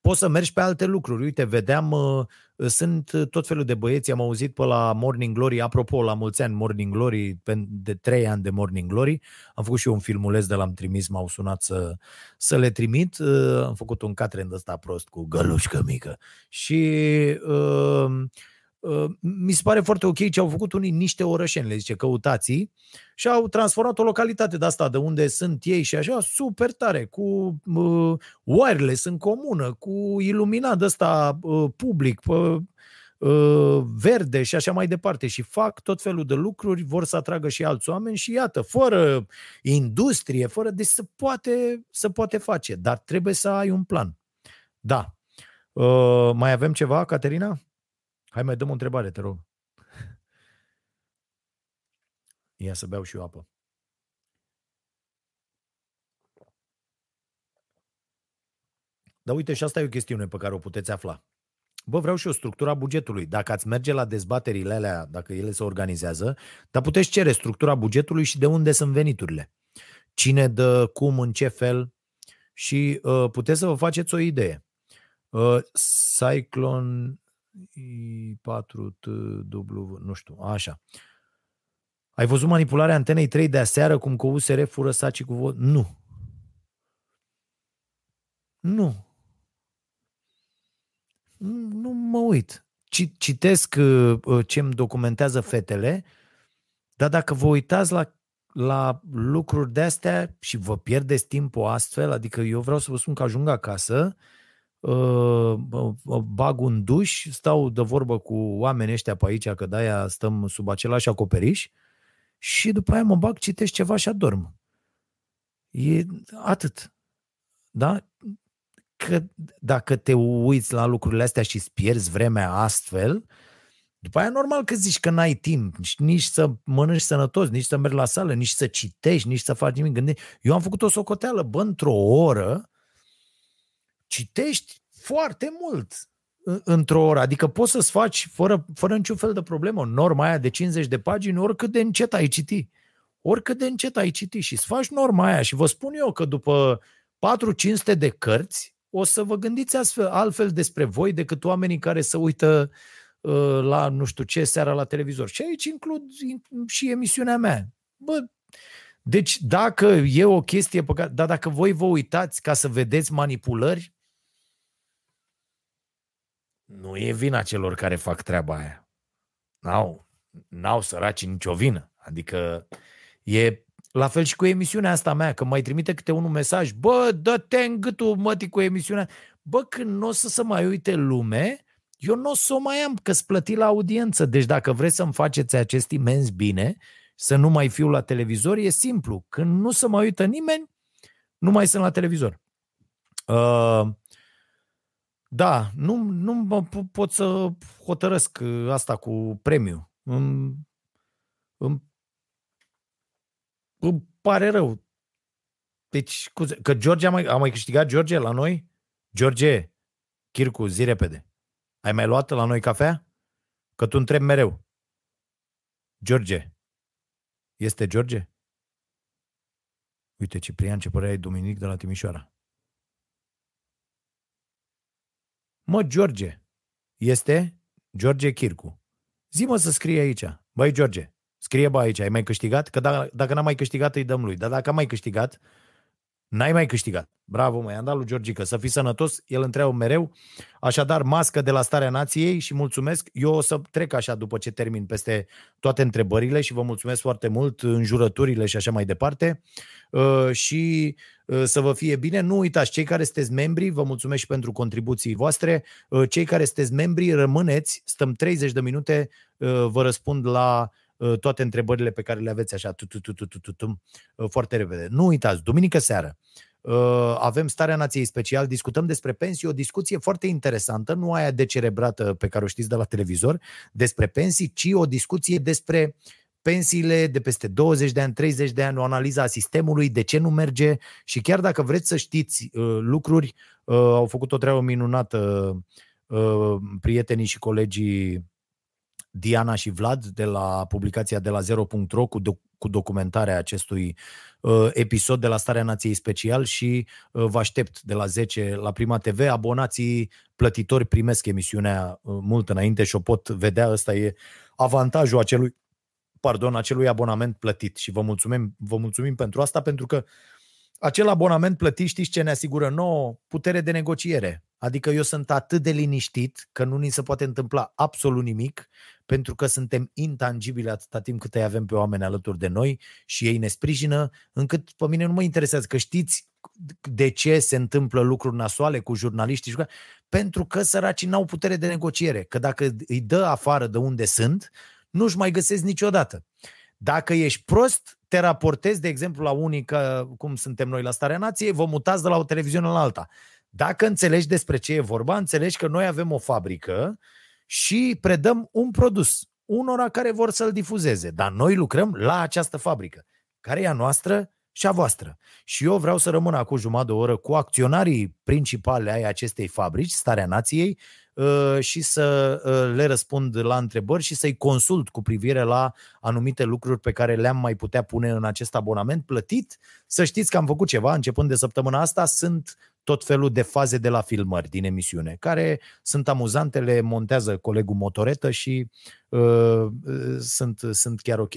Speaker 2: poți să mergi pe alte lucruri. Uite, vedeam, uh, sunt tot felul de băieți, am auzit pe la Morning Glory, apropo, la mulți ani Morning Glory, de trei ani de Morning Glory, am făcut și eu un filmuleț de l-am trimis, m-au sunat să, să le trimit, uh, am făcut un catrend ăsta prost cu gălușcă mică. Și uh, Uh, mi se pare foarte ok ce au făcut unii niște orășeni, le zice, căutații, și au transformat o localitate de asta, de unde sunt ei și așa, super tare, cu uh, wireless în comună, cu iluminat de ăsta uh, public, uh, uh, verde și așa mai departe și fac tot felul de lucruri, vor să atragă și alți oameni și iată, fără industrie, fără, deci se poate, se poate face, dar trebuie să ai un plan. Da. Uh, mai avem ceva, Caterina? Hai mai dăm o întrebare, te rog. Ia să beau și eu apă. Dar uite, și asta e o chestiune pe care o puteți afla. Bă, vreau și o structura bugetului. Dacă ați merge la dezbaterile alea, dacă ele se organizează, dar puteți cere structura bugetului și de unde sunt veniturile. Cine dă, cum, în ce fel și uh, puteți să vă faceți o idee. Uh, Cyclone I4W, nu știu, așa. Ai văzut manipularea antenei 3 de aseară cum cu USR fură saci cu vot? Nu. Nu. Nu mă uit. Citesc uh, uh, ce îmi documentează fetele, dar dacă vă uitați la, la lucruri de astea și vă pierdeți timpul astfel, adică eu vreau să vă spun că ajung acasă, uh, Uh, bag un duș, stau de vorbă cu oamenii ăștia pe aici, că de-aia stăm sub același acoperiș și după aia mă bag, citesc ceva și adorm. E atât. Da? Că dacă te uiți la lucrurile astea și îți pierzi vremea astfel, după aia normal că zici că n-ai timp nici să mănânci sănătos, nici să mergi la sală, nici să citești, nici să faci nimic. Gândești. Eu am făcut o socoteală, bă, într-o oră, citești foarte mult într-o oră. Adică poți să-ți faci, fără, fără niciun fel de problemă, norma aia de 50 de pagini, oricât de încet ai citi. Oricât de încet ai citi și îți faci norma aia. Și vă spun eu că după 4-500 de cărți, o să vă gândiți astfel, altfel despre voi decât oamenii care se uită uh, la nu știu ce seara la televizor. Și aici includ și emisiunea mea. Bă, deci dacă e o chestie pe care, dar dacă voi vă uitați ca să vedeți manipulări, nu e vina celor care fac treaba aia. N-au, n-au săraci nicio vină. Adică e la fel și cu emisiunea asta mea, că mai trimite câte unul mesaj, bă, dă-te în gâtul, mătii, cu emisiunea. Bă, când nu o să se mai uite lume, eu nu o să o mai am, că plăti la audiență. Deci dacă vreți să-mi faceți acest imens bine, să nu mai fiu la televizor? E simplu. Când nu se mai uită nimeni, nu mai sunt la televizor. Uh, da, nu, nu pot să hotărăsc uh, asta cu premiu. Îmi, îmi, îmi pare rău. Deci, scuze, că George a mai, a mai câștigat George la noi? George, Chircu, zi repede. Ai mai luat la noi cafea? Că tu întrebi mereu. George. Este George? Uite, Ciprian, ce părea Dominic de la Timișoara. Mă, George. Este George Chircu. Zi-mă să scrie aici. Băi, George, scrie bă aici. Ai mai câștigat? Că dacă, dacă n-am mai câștigat, îi dăm lui. Dar dacă am mai câștigat, N-ai mai câștigat. Bravo, mă, i-am dat lui Georgica. Să fii sănătos, el întreabă mereu. Așadar, mască de la Starea Nației și mulțumesc. Eu o să trec așa după ce termin peste toate întrebările și vă mulțumesc foarte mult în jurăturile și așa mai departe. Uh, și uh, să vă fie bine. Nu uitați, cei care sunteți membri, vă mulțumesc și pentru contribuții voastre. Uh, cei care sunteți membri, rămâneți, stăm 30 de minute, vă răspund la Uh, toate întrebările pe care le aveți așa tu, tu, tu, tu, tu, tu, tu, uh, foarte repede. Nu uitați, duminică seară uh, avem Starea Nației Special, discutăm despre pensii, o discuție foarte interesantă, nu aia decerebrată pe care o știți de la televizor, despre pensii, ci o discuție despre pensiile de peste 20 de ani, 30 de ani, o analiză a sistemului, de ce nu merge și chiar dacă vreți să știți lucruri, au făcut o treabă minunată prietenii și colegii Diana și Vlad de la publicația de la zero.ro cu, do- cu documentarea acestui uh, episod de la Starea Nației Special și uh, vă aștept de la 10 la Prima TV. Abonații plătitori primesc emisiunea uh, mult înainte și o pot vedea. Ăsta e avantajul acelui, pardon, acelui abonament plătit și vă mulțumim, vă mulțumim pentru asta pentru că acel abonament plătit știți ce ne asigură nouă? Putere de negociere. Adică eu sunt atât de liniștit că nu ni se poate întâmpla absolut nimic pentru că suntem intangibili atâta timp cât îi avem pe oameni alături de noi și ei ne sprijină, încât pe mine nu mă interesează că știți de ce se întâmplă lucruri nasoale cu jurnaliștii, pentru că săracii n-au putere de negociere, că dacă îi dă afară de unde sunt, nu-și mai găsesc niciodată. Dacă ești prost, te raportezi, de exemplu, la unii, că, cum suntem noi la Starea Nației, vă mutați de la o televiziune la alta. Dacă înțelegi despre ce e vorba, înțelegi că noi avem o fabrică și predăm un produs unora care vor să-l difuzeze. Dar noi lucrăm la această fabrică, care e a noastră și a voastră. Și eu vreau să rămân acum jumătate de oră cu acționarii principale ai acestei fabrici, Starea Nației, Uh, și să uh, le răspund la întrebări și să-i consult cu privire la anumite lucruri pe care le-am mai putea pune în acest abonament plătit. Să știți că am făcut ceva începând de săptămâna asta, sunt tot felul de faze de la filmări din emisiune, care sunt amuzante, le montează colegul Motoretă și uh, sunt, sunt chiar ok.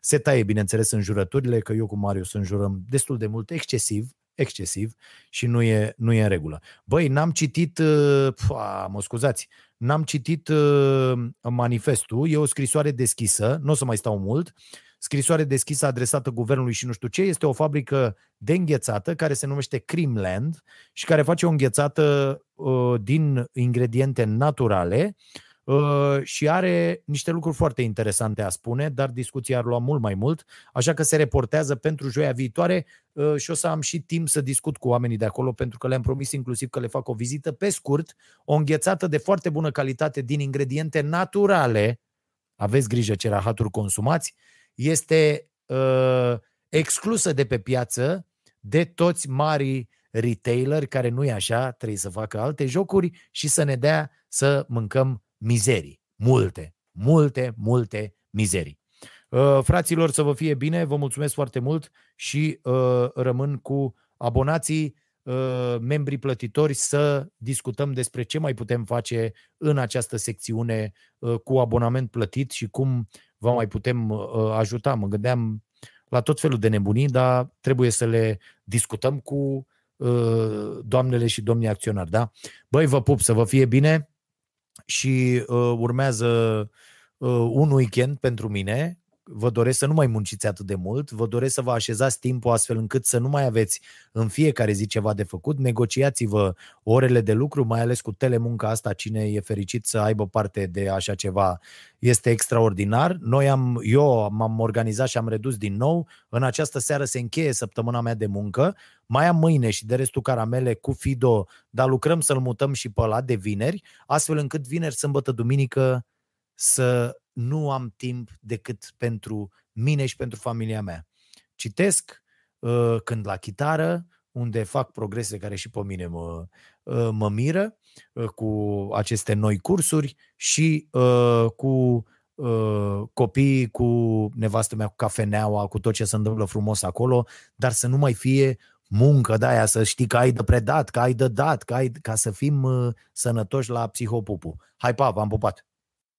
Speaker 2: Se taie, bineînțeles, în jurăturile, că eu cu Marius înjurăm destul de mult, excesiv, excesiv și nu e, nu e în regulă. Băi, n-am citit, uh, pua, mă scuzați, n-am citit uh, manifestul, e o scrisoare deschisă, nu o să mai stau mult, scrisoare deschisă adresată guvernului și nu știu ce, este o fabrică de înghețată care se numește Creamland și care face o înghețată uh, din ingrediente naturale Uh, și are niște lucruri foarte interesante a spune, dar discuția ar lua mult mai mult, așa că se reportează pentru joia viitoare uh, și o să am și timp să discut cu oamenii de acolo, pentru că le-am promis inclusiv că le fac o vizită. Pe scurt, o înghețată de foarte bună calitate din ingrediente naturale, aveți grijă ce rahaturi consumați, este uh, exclusă de pe piață de toți mari retailer care nu e așa, trebuie să facă alte jocuri și să ne dea să mâncăm mizerii. Multe, multe, multe mizerii. Uh, fraților, să vă fie bine, vă mulțumesc foarte mult și uh, rămân cu abonații, uh, membrii plătitori să discutăm despre ce mai putem face în această secțiune uh, cu abonament plătit și cum vă mai putem uh, ajuta. Mă gândeam la tot felul de nebunii, dar trebuie să le discutăm cu uh, doamnele și domnii acționari. Da? Băi, vă pup, să vă fie bine! și uh, urmează uh, un weekend pentru mine vă doresc să nu mai munciți atât de mult, vă doresc să vă așezați timpul astfel încât să nu mai aveți în fiecare zi ceva de făcut, negociați-vă orele de lucru, mai ales cu telemunca asta, cine e fericit să aibă parte de așa ceva este extraordinar. Noi am, eu m-am organizat și am redus din nou. În această seară se încheie săptămâna mea de muncă. Mai am mâine și de restul caramele cu Fido, dar lucrăm să-l mutăm și pe ăla de vineri, astfel încât vineri, sâmbătă, duminică să nu am timp decât pentru mine și pentru familia mea. Citesc uh, când la chitară, unde fac progrese care și pe mine mă, uh, mă miră uh, cu aceste noi cursuri și uh, cu uh, copiii, cu nevastă mea, cu cafeneaua, cu tot ce se întâmplă frumos acolo, dar să nu mai fie muncă de aia, să știi că ai de predat, că ai de dat, că ai, ca să fim uh, sănătoși la psihopupu. Hai, pa, v-am pupat!